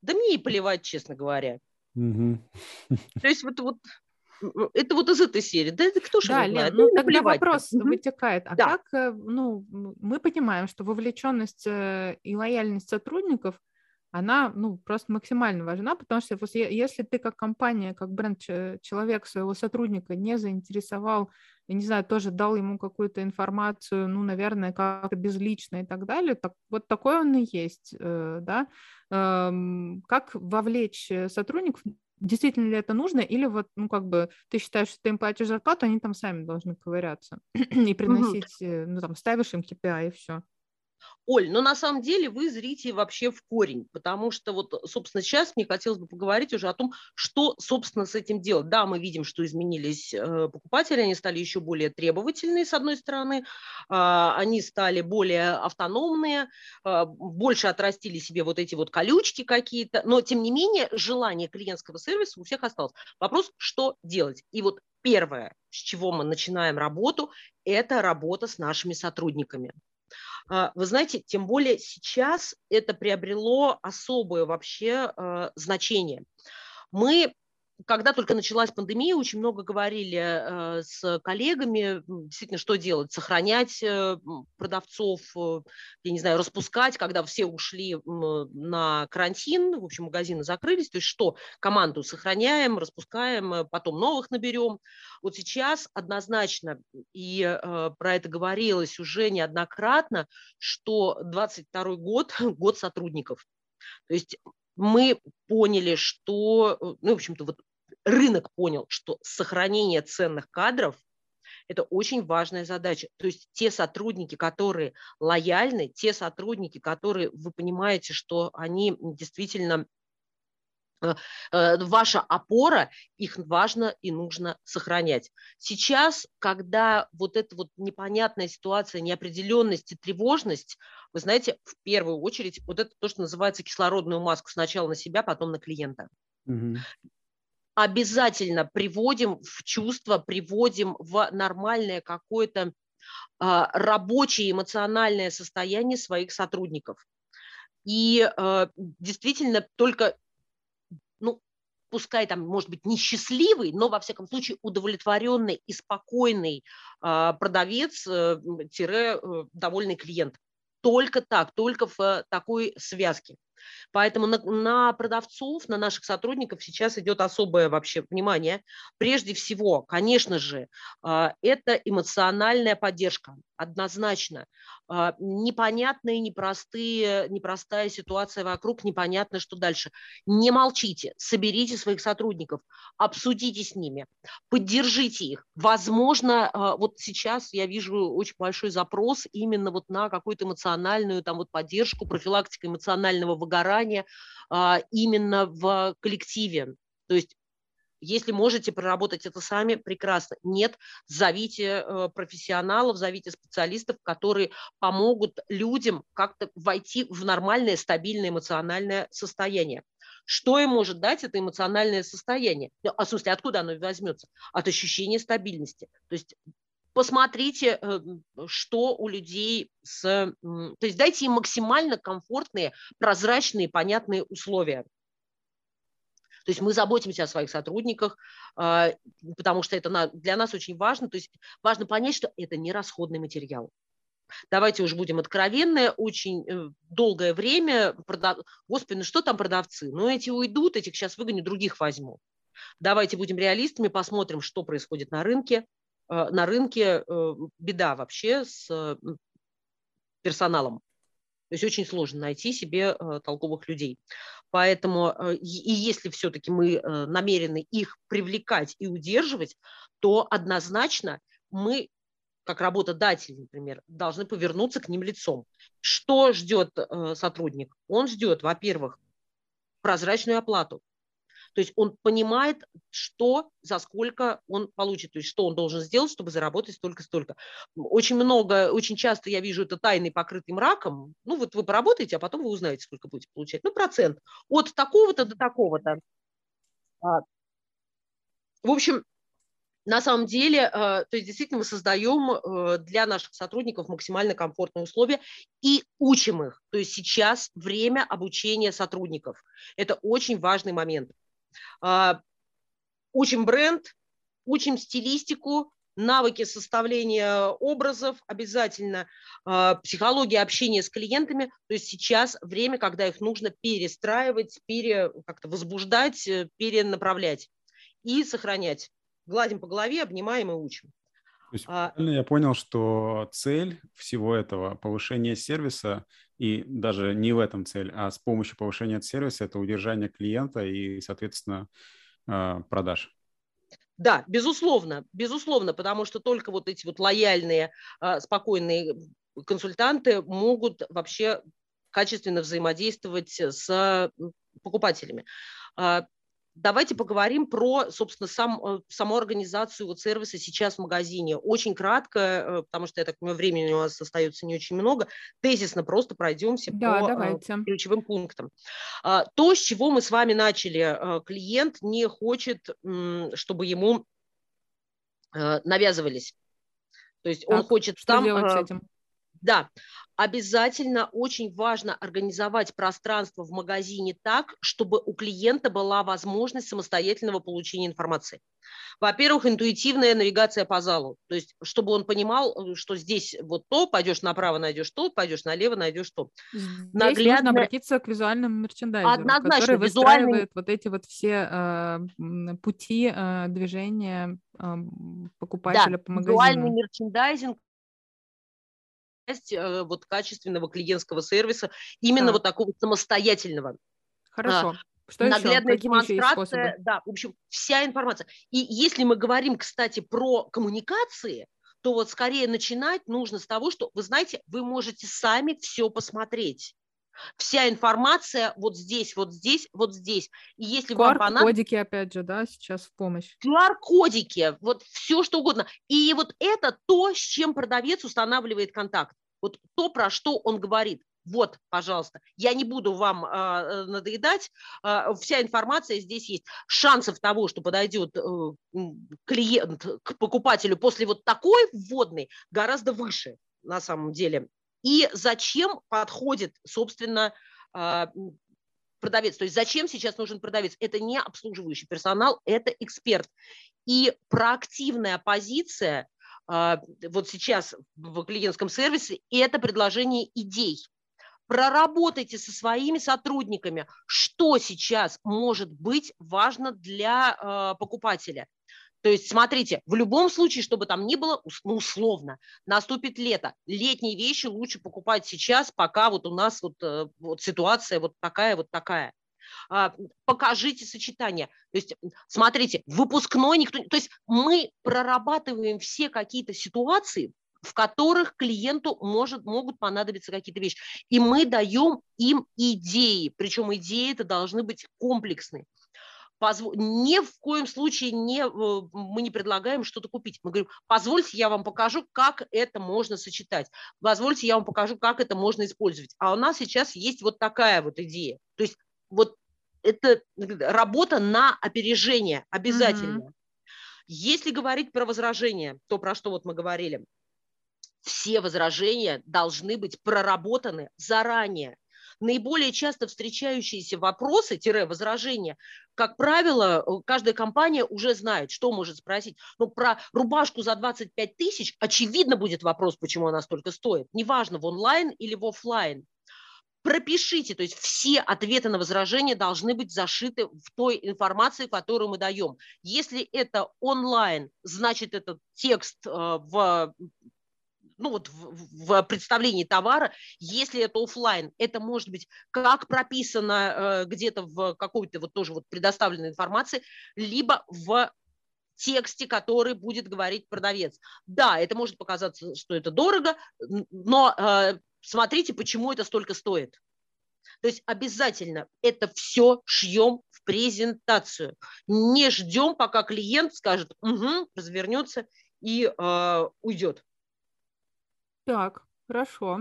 Да мне и плевать, честно говоря. Угу. [LAUGHS] То есть вот, вот это вот из этой серии. Да, это кто же да, Лен, ну, ну тогда вопрос угу. вытекает. А да. как, ну, мы понимаем, что вовлеченность и лояльность сотрудников – она ну, просто максимально важна, потому что если ты как компания, как бренд, человек своего сотрудника не заинтересовал, я не знаю, тоже дал ему какую-то информацию, ну, наверное, как-то безлично и так далее, так, вот такой он и есть, э, да. Как вовлечь сотрудников, действительно ли это нужно, или вот, ну, как бы, ты считаешь, что ты им платишь зарплату, они там сами должны ковыряться [CLEARS THROAT] и приносить, угу. ну, там, ставишь им KPI и все. Оль, но на самом деле вы зрите вообще в корень, потому что вот, собственно, сейчас мне хотелось бы поговорить уже о том, что, собственно, с этим делать. Да, мы видим, что изменились э, покупатели, они стали еще более требовательные, с одной стороны, а, они стали более автономные, а, больше отрастили себе вот эти вот колючки какие-то, но, тем не менее, желание клиентского сервиса у всех осталось. Вопрос, что делать? И вот первое, с чего мы начинаем работу, это работа с нашими сотрудниками. А, вы знаете, тем более сейчас это приобрело особое вообще а, значение. Мы когда только началась пандемия, очень много говорили э, с коллегами, действительно, что делать, сохранять э, продавцов, э, я не знаю, распускать, когда все ушли на карантин, в общем, магазины закрылись, то есть что, команду сохраняем, распускаем, потом новых наберем. Вот сейчас однозначно, и про это говорилось уже неоднократно, что 22 год – год сотрудников. То есть мы поняли, что, ну, в общем-то, вот рынок понял, что сохранение ценных кадров – это очень важная задача. То есть те сотрудники, которые лояльны, те сотрудники, которые вы понимаете, что они действительно э, э, ваша опора, их важно и нужно сохранять. Сейчас, когда вот эта вот непонятная ситуация, неопределенность и тревожность, вы знаете, в первую очередь, вот это то, что называется кислородную маску сначала на себя, потом на клиента. Угу обязательно приводим в чувство, приводим в нормальное какое-то а, рабочее эмоциональное состояние своих сотрудников. И а, действительно только, пускай там, может быть, несчастливый, но, во всяком случае, удовлетворенный и спокойный а, продавец-довольный э, клиент. Только так, только в такой связке. Поэтому на, на продавцов, на наших сотрудников сейчас идет особое вообще внимание. Прежде всего, конечно же, а, это эмоциональная поддержка однозначно. А, непонятные, непростые, непростая ситуация вокруг, непонятно, что дальше. Не молчите, соберите своих сотрудников, обсудите с ними, поддержите их. Возможно, а, вот сейчас я вижу очень большой запрос именно вот на какую-то эмоциональную там вот поддержку, профилактику эмоционального выгорания а, именно в коллективе. То есть если можете проработать это сами, прекрасно. Нет, зовите э, профессионалов, зовите специалистов, которые помогут людям как-то войти в нормальное, стабильное эмоциональное состояние. Что им может дать это эмоциональное состояние? Ну, а в смысле, откуда оно возьмется? От ощущения стабильности. То есть посмотрите, э, что у людей с... То есть дайте им максимально комфортные, прозрачные, понятные условия. То есть мы заботимся о своих сотрудниках, а, потому что это для нас очень важно. То есть важно понять, что это не расходный материал. Давайте уже будем откровенны, очень э, долгое время, продав... господи, ну что там продавцы? Ну эти уйдут, этих сейчас выгоню, других возьму. Давайте будем реалистами, посмотрим, что происходит на рынке. Э, на рынке э, беда вообще с персоналом. То есть очень сложно найти себе толковых людей. Поэтому э, и если все-таки мы э, намерены их привлекать и удерживать, то однозначно мы как работодатель, например, должны повернуться к ним лицом. Что ждет э, сотрудник? Он ждет, во-первых, прозрачную оплату. То есть он понимает, что, за сколько он получит, то есть что он должен сделать, чтобы заработать столько-столько. Очень много, очень часто я вижу это тайный покрытый мраком. Ну вот вы поработаете, а потом вы узнаете, сколько будете получать. Ну процент от такого-то до такого-то. А, в общем, на самом деле, э, то есть действительно мы создаем э, для наших сотрудников максимально комфортные условия и учим их. То есть сейчас время обучения сотрудников. Это очень важный момент. А, учим бренд, учим стилистику, навыки составления образов, обязательно а, психология общения с клиентами. То есть сейчас время, когда их нужно перестраивать, пере, как-то возбуждать, э, перенаправлять и сохранять. Гладим по голове, обнимаем и учим. То есть, а, я понял, что цель всего этого повышения сервиса и даже не в этом цель, а с помощью повышения сервиса это удержание клиента и, соответственно, а, продаж. Да, безусловно, безусловно, потому что только вот эти вот лояльные, а, спокойные консультанты могут вообще качественно взаимодействовать с покупателями. Давайте поговорим про, собственно, сам, э, саму организацию вот сервиса сейчас в магазине. Очень кратко, э, потому что, я так понимаю, времени у нас остается не очень много. Тезисно просто пройдемся да, по э, давайте. ключевым пунктам. А, то, с чего мы с вами начали, клиент не хочет, чтобы ему навязывались. То есть так, он хочет что сам... Делать с этим? Да, обязательно очень важно организовать пространство в магазине так, чтобы у клиента была возможность самостоятельного получения информации. Во-первых, интуитивная навигация по залу, то есть чтобы он понимал, что здесь вот то, пойдешь направо, найдешь то, пойдешь налево, найдешь то. Здесь Наглядно... нужно обратиться к визуальному мерчендайзеру, Однозначно, который выстраивает визуальный... вот эти вот все э, пути э, движения э, покупателя да, по магазину. Визуальный мерчендайзинг Э, вот качественного клиентского сервиса, именно да. вот такого самостоятельного. Хорошо. А, что Наглядная еще? демонстрация, да, в общем, вся информация. И если мы говорим, кстати, про коммуникации, то вот скорее начинать нужно с того, что, вы знаете, вы можете сами все посмотреть. Вся информация вот здесь, вот здесь, вот здесь. И если QR вам понадобится... кодики опять же, да, сейчас в помощь. QR-кодики, вот все что угодно. И вот это то, с чем продавец устанавливает контакт. Вот то, про что он говорит. Вот, пожалуйста, я не буду вам э, надоедать, э, вся информация здесь есть. Шансов того, что подойдет э, клиент к покупателю после вот такой вводной, гораздо выше на самом деле. И зачем подходит, собственно, а, продавец. То есть зачем сейчас нужен продавец? Это не обслуживающий персонал, это эксперт. И проактивная позиция а, вот сейчас в клиентском сервисе – это предложение идей. Проработайте со своими сотрудниками, что сейчас может быть важно для а, покупателя. То есть, смотрите, в любом случае, чтобы там ни было, ну, условно, наступит лето. Летние вещи лучше покупать сейчас, пока вот у нас вот, э, вот ситуация вот такая, вот такая а, покажите сочетание. То есть, смотрите, выпускной никто... То есть мы прорабатываем все какие-то ситуации, в которых клиенту может, могут понадобиться какие-то вещи. И мы даем им идеи, причем идеи это должны быть комплексные позв... ни в коем случае не, э, мы не предлагаем что-то купить. Мы говорим, позвольте, я вам покажу, как это можно сочетать. Позвольте, я вам покажу, как это можно использовать. А у нас сейчас есть вот такая вот идея. То есть вот это работа на опережение обязательно. Mm-hmm. Если говорить про возражения, то про что вот мы говорили, все возражения должны быть проработаны заранее наиболее часто встречающиеся вопросы-возражения, как правило, каждая компания уже знает, что может спросить. Но про рубашку за 25 тысяч очевидно будет вопрос, почему она столько стоит. Неважно, в онлайн или в офлайн пропишите, то есть все ответы на возражения должны быть зашиты в той информации, которую мы даем. Если это онлайн, значит это текст э, в ну вот в, в представлении товара, если это офлайн, это может быть как прописано э, где-то в какой-то вот тоже вот предоставленной информации, либо в тексте, который будет говорить продавец. Да, это может показаться, что это дорого, но э, смотрите, почему это столько стоит. То есть обязательно это все шьем в презентацию. Не ждем, пока клиент скажет, угу, развернется и э, уйдет. Так, хорошо.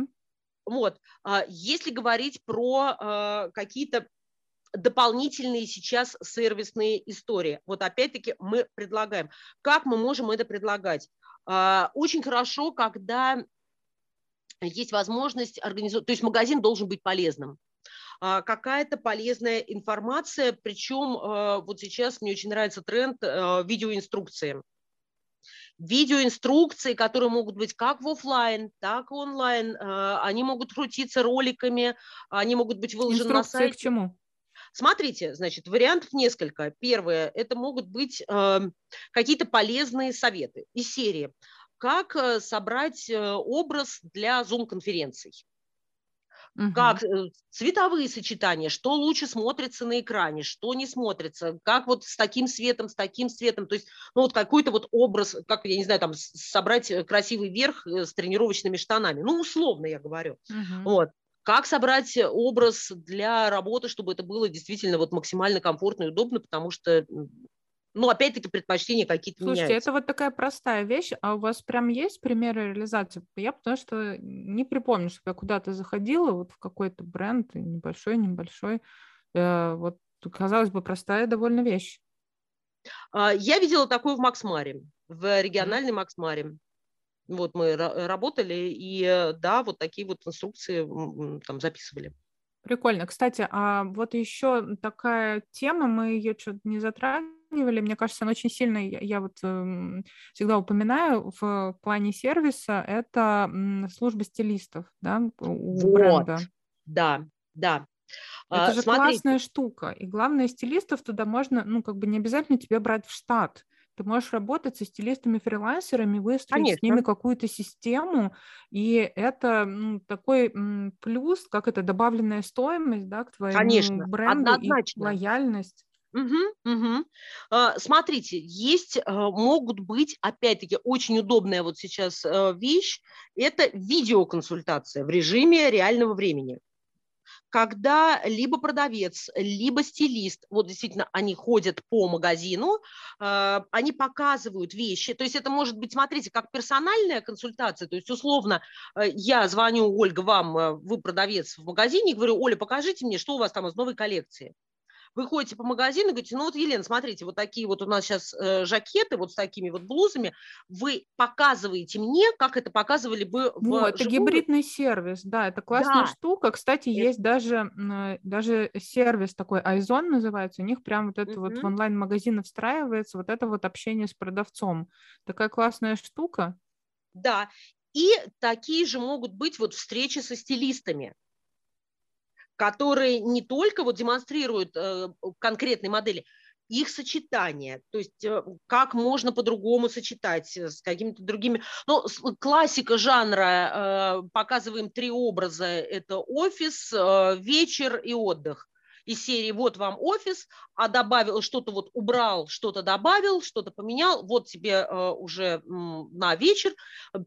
Вот, а, если говорить про а, какие-то дополнительные сейчас сервисные истории. Вот опять-таки мы предлагаем. Как мы можем это предлагать? А, очень хорошо, когда есть возможность организовать, то есть магазин должен быть полезным. Какая-то полезная информация, причем вот сейчас мне очень нравится тренд видеоинструкции видеоинструкции, которые могут быть как в офлайн, так и онлайн. Э, они могут крутиться роликами, они могут быть выложены Инструкции на сайте. к чему? Смотрите, значит, вариантов несколько. Первое, это могут быть э, какие-то полезные советы из серии. Как э, собрать э, образ для зум-конференций угу. как э, цветовые сочетания, что лучше смотрится на экране, что не смотрится, как вот с таким светом, с таким светом, то есть ну вот какой-то вот образ, как, я не знаю, там собрать э, красивый верх э, с тренировочными штанами, ну условно я говорю, угу. вот. Как собрать образ для работы, чтобы это было действительно вот максимально комфортно и удобно, потому что ну, опять-таки, предпочтения какие-то Слушайте, меняются. это вот такая простая вещь, а у вас прям есть примеры реализации? Я потому что не припомню, что я куда-то заходила, вот в какой-то бренд, небольшой, небольшой, э, вот, казалось бы, простая довольно вещь. А, я видела такое в Максмаре, в региональной Максмаре. Вот мы работали, и да, вот такие вот инструкции там записывали. Прикольно. Кстати, а вот еще такая тема, мы ее что-то не затрагивали, мне кажется, она очень сильно, я, я вот э, всегда упоминаю в плане сервиса, это м, служба стилистов, да, у вот. бренда. Да, да. Это а, же Смотрите. классная штука. И главное, стилистов туда можно, ну, как бы не обязательно тебе брать в штат. Ты можешь работать со стилистами-фрилансерами, выстроить Конечно. с ними какую-то систему, и это ну, такой м, плюс, как это добавленная стоимость, да, к твоему Конечно. бренду Однозначно. и лояльность. Угу, угу. Смотрите, есть, а, могут быть, опять-таки, очень удобная вот сейчас а, вещь, это видеоконсультация в режиме реального времени. Когда либо продавец, либо стилист, вот действительно они ходят по магазину, э, они показывают вещи, то есть это может быть, смотрите, как персональная консультация, то есть условно э, я звоню, Ольга, вам, э, вы продавец в магазине, говорю, Оля, покажите мне, что у вас там из новой коллекции вы ходите по магазину и говорите, ну вот, Елена, смотрите, вот такие вот у нас сейчас э, жакеты вот с такими вот блузами, вы показываете мне, как это показывали бы в Вот, это гибридный сервис, да, это классная да. штука. Кстати, это... есть даже, даже сервис такой, Айзон называется, у них прям вот это uh-huh. вот в онлайн-магазины встраивается, вот это вот общение с продавцом. Такая классная штука. Да, и такие же могут быть вот встречи со стилистами которые не только вот демонстрируют э, конкретные модели, их сочетание, то есть э, как можно по-другому сочетать с какими-то другими. Ну, классика жанра, э, показываем три образа, это офис, э, вечер и отдых из серии «Вот вам офис», а добавил что-то вот убрал, что-то добавил, что-то поменял, вот тебе э, уже на вечер,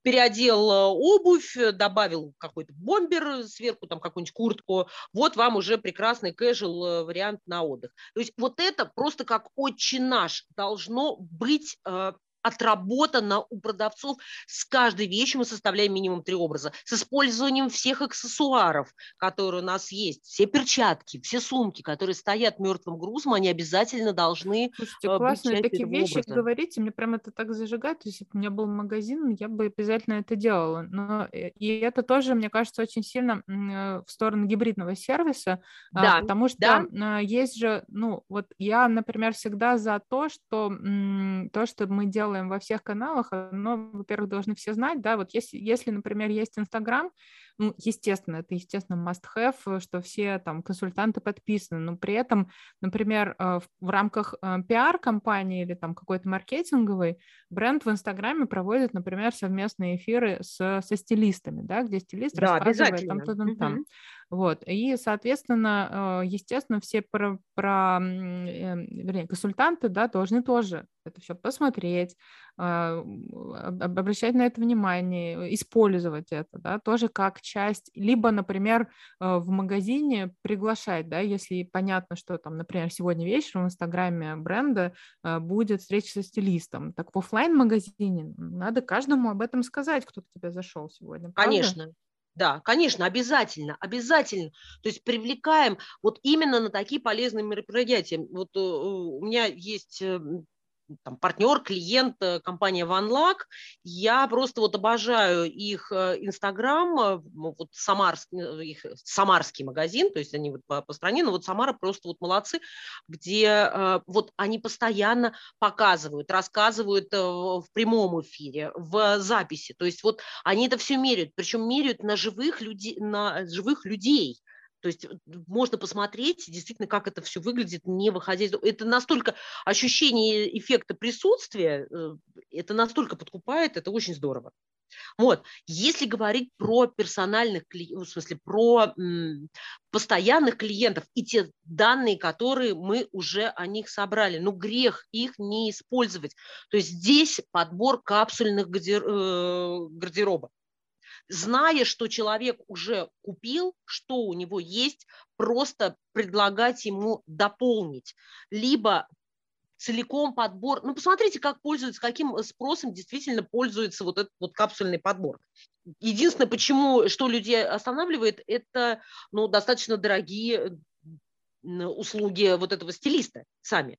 переодел э, обувь, добавил какой-то бомбер сверху, там какую-нибудь куртку, вот вам уже прекрасный casual э, вариант на отдых. То есть вот это просто как отче наш должно быть отработано у продавцов. С каждой вещью мы составляем минимум три образа. С использованием всех аксессуаров, которые у нас есть. Все перчатки, все сумки, которые стоят мертвым грузом, они обязательно должны Слушайте, быть классные такие вещи образа. говорите, мне прям это так зажигает. То есть, если бы у меня был магазин, я бы обязательно это делала. Но э, и это тоже, мне кажется, очень сильно э, в сторону гибридного сервиса, а, да, потому что да. А, есть же, ну, вот я, например, всегда за то, что то, что мы делаем делаем во всех каналах, оно, во-первых, должны все знать, да, вот если, если например, есть Инстаграм, ну, естественно, это, естественно, must-have, что все там консультанты подписаны, но при этом, например, э, в рамках э, пиар-компании или там какой-то маркетинговой бренд в Инстаграме проводит, например, совместные эфиры с, со стилистами, да, где стилист да, рассказывает там, там, там, там. Вот. И, соответственно, э, естественно, все про, про вернее, консультанты да, должны тоже это все посмотреть, обращать на это внимание, использовать это, да, тоже как часть, либо, например, э, в магазине приглашать, да, если понятно, что там, например, сегодня вечером в инстаграме бренда э, будет встреча со стилистом, так в офлайн магазине надо каждому об этом сказать, кто к тебе зашел сегодня. Правда? Конечно, да, конечно, обязательно, обязательно. То есть привлекаем вот именно на такие полезные мероприятия. Вот э, у меня есть там, партнер, клиент, э, компания OneLack. Я просто вот обожаю их э, Инстаграм, э, вот Самарский, их самарский магазин, то есть они вот по, по стране, но вот Самара просто вот молодцы, где вот они постоянно показывают, рассказывают в прямом эфире, в записи. То есть вот они это все меряют, причем меряют на живых, людей, на живых людей. То есть можно посмотреть действительно, как это все выглядит, не выходя из... Это настолько ощущение эффекта присутствия, э, это настолько подкупает, это очень здорово. Вот, если говорить про персональных клиентов, в смысле про м, постоянных клиентов и те данные, которые мы уже о них собрали, ну грех их не использовать. То есть здесь подбор капсульных э, гардероба зная, что человек уже купил, что у него есть, просто предлагать ему дополнить, либо целиком подбор. Ну, посмотрите, как пользуется, каким спросом действительно пользуется вот этот вот капсульный подбор. Единственное, почему, что людей останавливает, это, ну, достаточно дорогие услуги вот этого стилиста сами.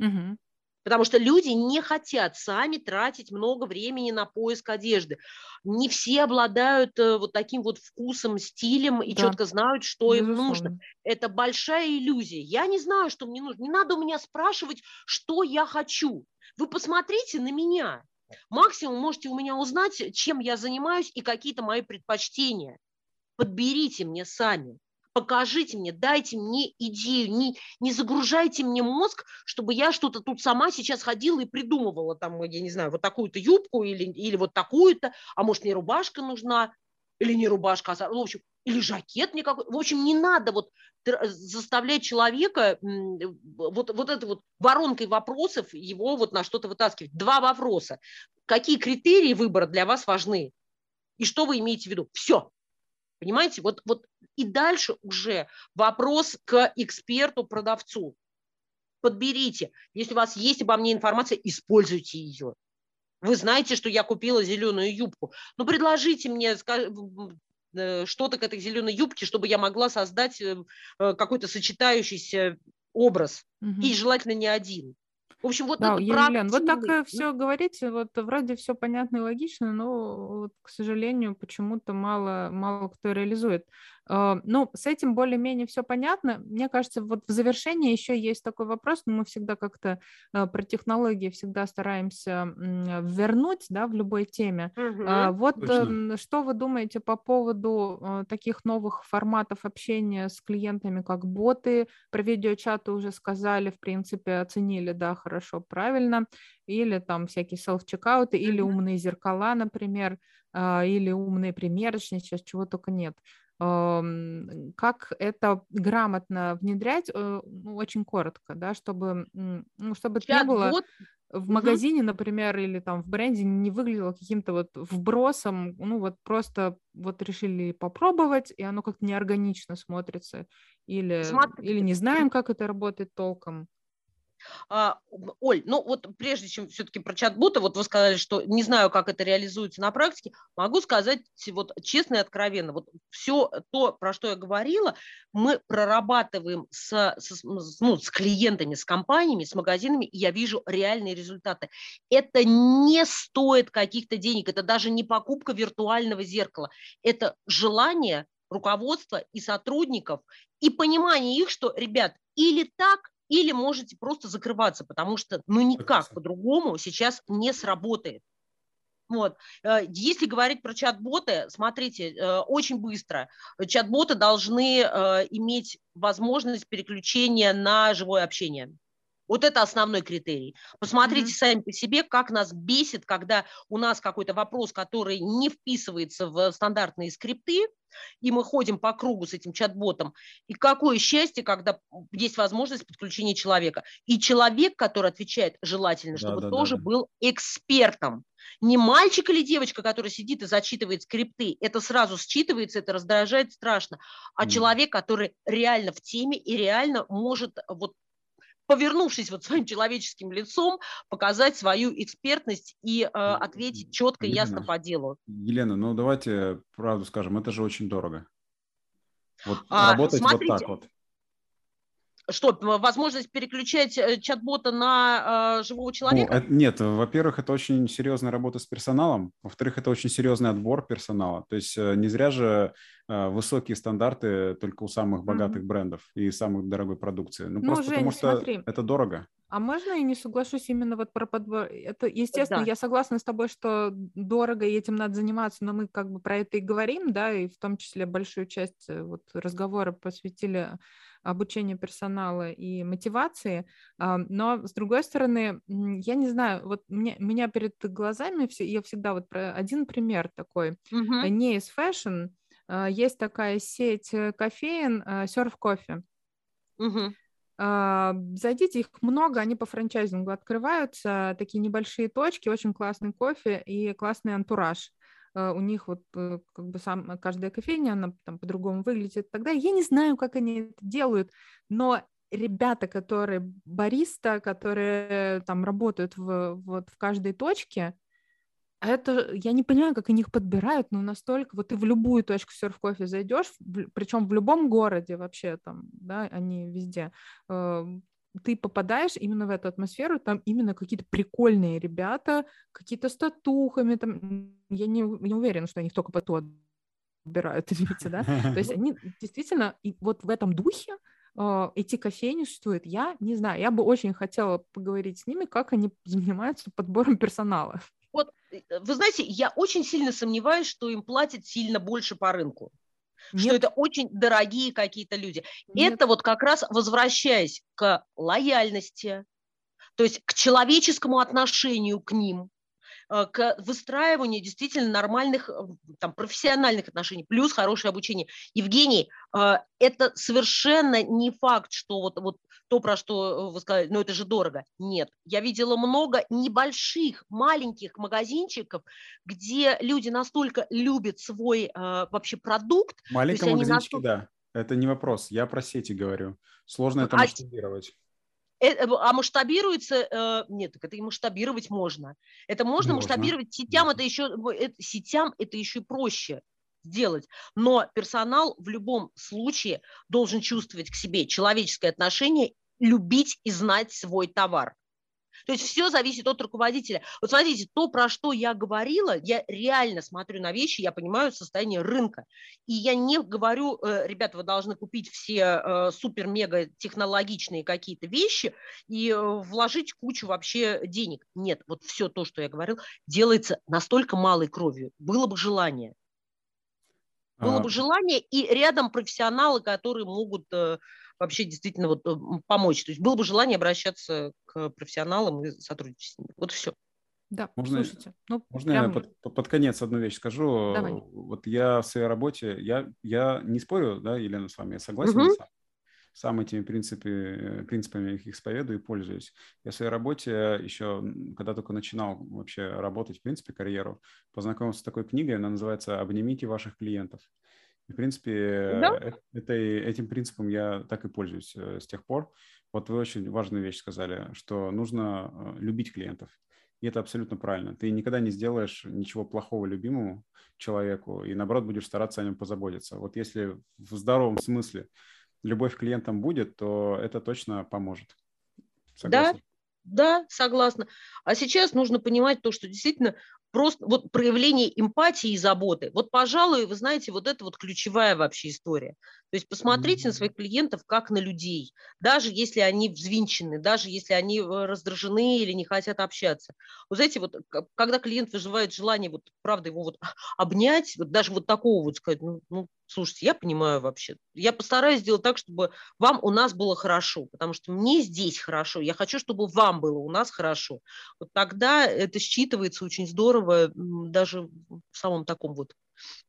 Угу. Потому что люди не хотят сами тратить много времени на поиск одежды. Не все обладают э, вот таким вот вкусом, стилем и да. четко знают, что Безусловно. им нужно. Это большая иллюзия. Я не знаю, что мне нужно. Не надо у меня спрашивать, что я хочу. Вы посмотрите на меня. Максимум можете у меня узнать, чем я занимаюсь и какие-то мои предпочтения. Подберите мне сами покажите мне, дайте мне идею, не, не загружайте мне мозг, чтобы я что-то тут сама сейчас ходила и придумывала, там, я не знаю, вот такую-то юбку или, или вот такую-то, а может мне рубашка нужна, или не рубашка, а, в общем, или жакет мне какой В общем, не надо вот заставлять человека вот, вот этой вот воронкой вопросов его вот на что-то вытаскивать. Два вопроса. Какие критерии выбора для вас важны? И что вы имеете в виду? Все. Понимаете? Вот, вот и дальше уже вопрос к эксперту-продавцу. Подберите. Если у вас есть обо мне информация, используйте ее. Вы знаете, что я купила зеленую юбку. Но предложите мне э, что-то к этой зеленой юбке, чтобы я могла создать э, э, какой-то сочетающийся образ. Угу. И желательно не один. В общем, вот да, это Елена, вот так все говорите, вот вроде все понятно и логично, но, вот, к сожалению, почему-то мало, мало кто реализует. А, ну, с этим более-менее все понятно. Мне кажется, вот в завершении еще есть такой вопрос, но мы всегда как-то а, про технологии всегда стараемся вернуть, да, в любой теме. Угу. Вот Точно. что вы думаете по поводу таких новых форматов общения с клиентами, как боты? Про видеочаты уже сказали, в принципе, оценили, да, хорошо, правильно. Или там всякие селф-чекауты, или умные зеркала, например, или умные примерочные, сейчас чего только нет как это грамотно внедрять, э, ну, очень коротко, да, чтобы, ну, чтобы это не было в магазине, угу. например, или там в бренде не выглядело каким-то вот вбросом, ну вот просто вот решили попробовать, и оно как-то неорганично смотрится, или, Смотри. или не знаем, как это работает толком. А, Оль, ну вот прежде чем все-таки про чат-бота, вот вы сказали, что не знаю, как это реализуется на практике, могу сказать вот честно и откровенно, вот все то, про что я говорила, мы прорабатываем с, с, ну, с клиентами, с компаниями, с магазинами, и я вижу реальные результаты. Это не стоит каких-то денег, это даже не покупка виртуального зеркала, это желание руководства и сотрудников и понимание их, что, ребят, или так, или можете просто закрываться, потому что ну никак по-другому сейчас не сработает. Вот. Э, если говорить про чат-боты, смотрите, э, очень быстро. Чат-боты должны э, иметь возможность переключения на живое общение. Вот это основной критерий. Посмотрите mm-hmm. сами по себе, как нас бесит, когда у нас какой-то вопрос, который не вписывается в стандартные скрипты, и мы ходим по кругу с этим чат-ботом. И какое счастье, когда есть возможность подключения человека. И человек, который отвечает, желательно, чтобы да, да, тоже да. был экспертом. Не мальчик или девочка, который сидит и зачитывает скрипты, это сразу считывается, это раздражает страшно, а mm. человек, который реально в теме и реально может вот повернувшись вот своим человеческим лицом, показать свою экспертность и э, ответить четко и ясно по делу. Елена, ну давайте правду скажем, это же очень дорого. Вот а, работать смотрите, вот так вот. Что, возможность переключать э, чат-бота на э, живого человека? Ну, это, нет, во-первых, это очень серьезная работа с персоналом. Во-вторых, это очень серьезный отбор персонала. То есть э, не зря же э, высокие стандарты только у самых богатых mm-hmm. брендов и самых дорогой продукции. Ну, ну просто Жень, потому что смотри. это дорого. А можно я не соглашусь именно вот про подбор? Это, естественно, да. я согласна с тобой, что дорого и этим надо заниматься, но мы как бы про это и говорим, да, и в том числе большую часть э, вот разговора посвятили обучения персонала и мотивации. Но, с другой стороны, я не знаю, вот мне, меня перед глазами, все, я всегда вот про один пример такой, угу. не из fashion, а, есть такая сеть э, кофеин Surf Coffee. Угу. Зайдите, их много, они по франчайзингу открываются, такие небольшие точки, очень классный кофе и классный антураж. Э, у них вот э, как бы сам, каждая кофейня, она там по-другому выглядит. Тогда я не знаю, как они это делают, но ребята, которые бариста, которые там работают в, вот в каждой точке, это я не понимаю, как их подбирают, но настолько вот ты в любую точку серф кофе зайдешь, причем в любом городе вообще там, да, они везде. Ты попадаешь именно в эту атмосферу, там именно какие-то прикольные ребята, какие-то с татухами, там, я не, не уверена, что они только по то отбирают, [LAUGHS] извините, да, то есть [LAUGHS] они действительно, и вот в этом духе э, эти кофейни существуют. Я не знаю, я бы очень хотела поговорить с ними, как они занимаются подбором персонала. Вот, э, вы знаете, я очень сильно сомневаюсь, что им платят сильно больше по рынку. Нет. Что это очень дорогие какие-то люди. Нет. Это вот как раз возвращаясь к лояльности, то есть к человеческому отношению к ним, к выстраиванию действительно нормальных э, там, профессиональных отношений, плюс хорошее обучение. Евгений, э, это совершенно не факт, что вот, вот то, про что вы сказали, ну это же дорого. Нет, я видела много небольших, маленьких магазинчиков, где люди настолько любят свой вообще продукт. Маленькие магазинчики, настолько... да. Это не вопрос. Я про сети говорю. Сложно это а масштабировать. Э, э, а масштабируется, э, нет, так это и масштабировать можно. Это можно, можно. масштабировать сетям, это еще, это, сетям это еще проще сделать. Но персонал в любом случае должен чувствовать к себе человеческое отношение, любить и знать свой товар. То есть все зависит от руководителя. Вот смотрите, то, про что я говорила, я реально смотрю на вещи, я понимаю состояние рынка. И я не говорю, э, ребята, вы должны купить все э, супер-мега технологичные какие-то вещи и э, вложить кучу вообще денег. Нет, вот все то, что я говорил, делается настолько малой кровью. Было бы желание. Было а... бы желание, и рядом профессионалы, которые могут вообще действительно вот э, помочь. То есть было бы желание обращаться к профессионалам и сотрудничать с ними. Вот все. Да, можно, слушайте. Ну, можно прям... я под, под конец одну вещь скажу? Давай. Вот я в своей работе, я, я не спорю, да, Елена, с вами, я согласен угу. сам, сам этими принципы, принципами их исповедую и пользуюсь. Я в своей работе еще, когда только начинал вообще работать, в принципе, карьеру, познакомился с такой книгой, она называется «Обнимите ваших клиентов». И, в принципе, да? Э, это, этим принципом я так и пользуюсь э, с тех пор. Вот вы очень важную вещь сказали, что нужно э, любить клиентов. И это абсолютно правильно. Ты никогда не сделаешь ничего плохого любимому человеку, и наоборот будешь стараться о нем позаботиться. Вот если в здоровом смысле любовь к клиентам будет, то это точно поможет. Согласна? Да, да, согласна. А сейчас нужно понимать то, что действительно просто вот проявление эмпатии и заботы. Вот, пожалуй, вы знаете, вот это вот ключевая вообще история. То есть посмотрите mm-hmm. на своих клиентов как на людей, даже если они взвинчены, даже если они э, раздражены или не хотят общаться. Вот знаете, вот когда клиент выживает желание, вот правда его вот обнять, вот даже вот такого вот сказать, ну, ну слушайте, я понимаю вообще, я постараюсь сделать так, чтобы вам у нас было хорошо, потому что мне здесь хорошо, я хочу, чтобы вам было у нас хорошо. Вот тогда это считывается очень здорово даже в самом таком вот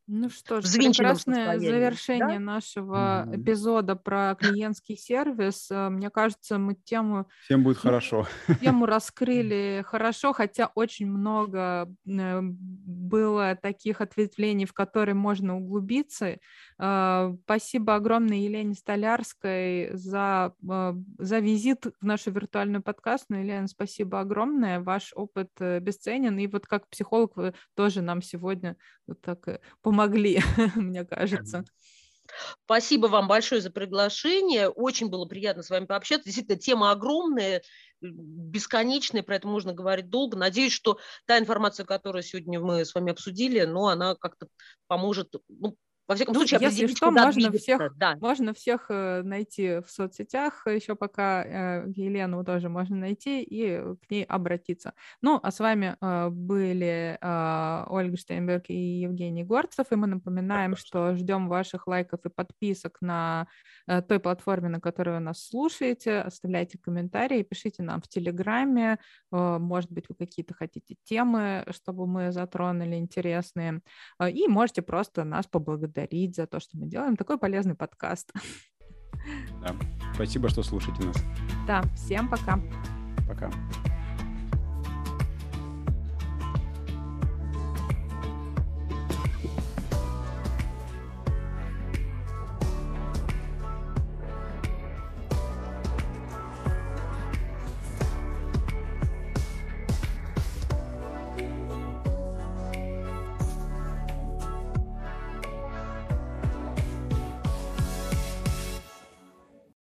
ну что ж, прекрасное завершение да? нашего mm-hmm. эпизода про клиентский сервис. Э, мне кажется, мы тему... Всем будет хорошо. Тему [LAUGHS] раскрыли хорошо, хотя очень много э, было таких ответвлений, в которые можно углубиться. Э, спасибо огромное Елене Столярской за, за визит в нашу виртуальную подкаст. Ну, Елена, спасибо огромное. Ваш опыт бесценен. И вот как психолог вы тоже нам сегодня вот так помогли, [LAUGHS] мне кажется. Спасибо вам большое за приглашение. Очень было приятно с вами пообщаться. Действительно, тема огромная, бесконечная, про это можно говорить долго. Надеюсь, что та информация, которую сегодня мы с вами обсудили, ну, она как-то поможет ну, во всяком ну, случае, если что, можно всех, да. можно всех э, найти в соцсетях, еще пока э, Елену тоже можно найти и к ней обратиться. Ну, а с вами э, были Ольга Штейнберг и Евгений Горцев, и мы напоминаем, что ждем ваших лайков и подписок на той платформе, на которой вы нас слушаете. Оставляйте комментарии, пишите нам в Телеграме, может быть, вы какие-то хотите темы, чтобы мы затронули интересные, и можете просто нас поблагодарить поблагодарить за то, что мы делаем такой полезный подкаст. Да. Спасибо, что слушаете нас. Да, всем пока. Пока.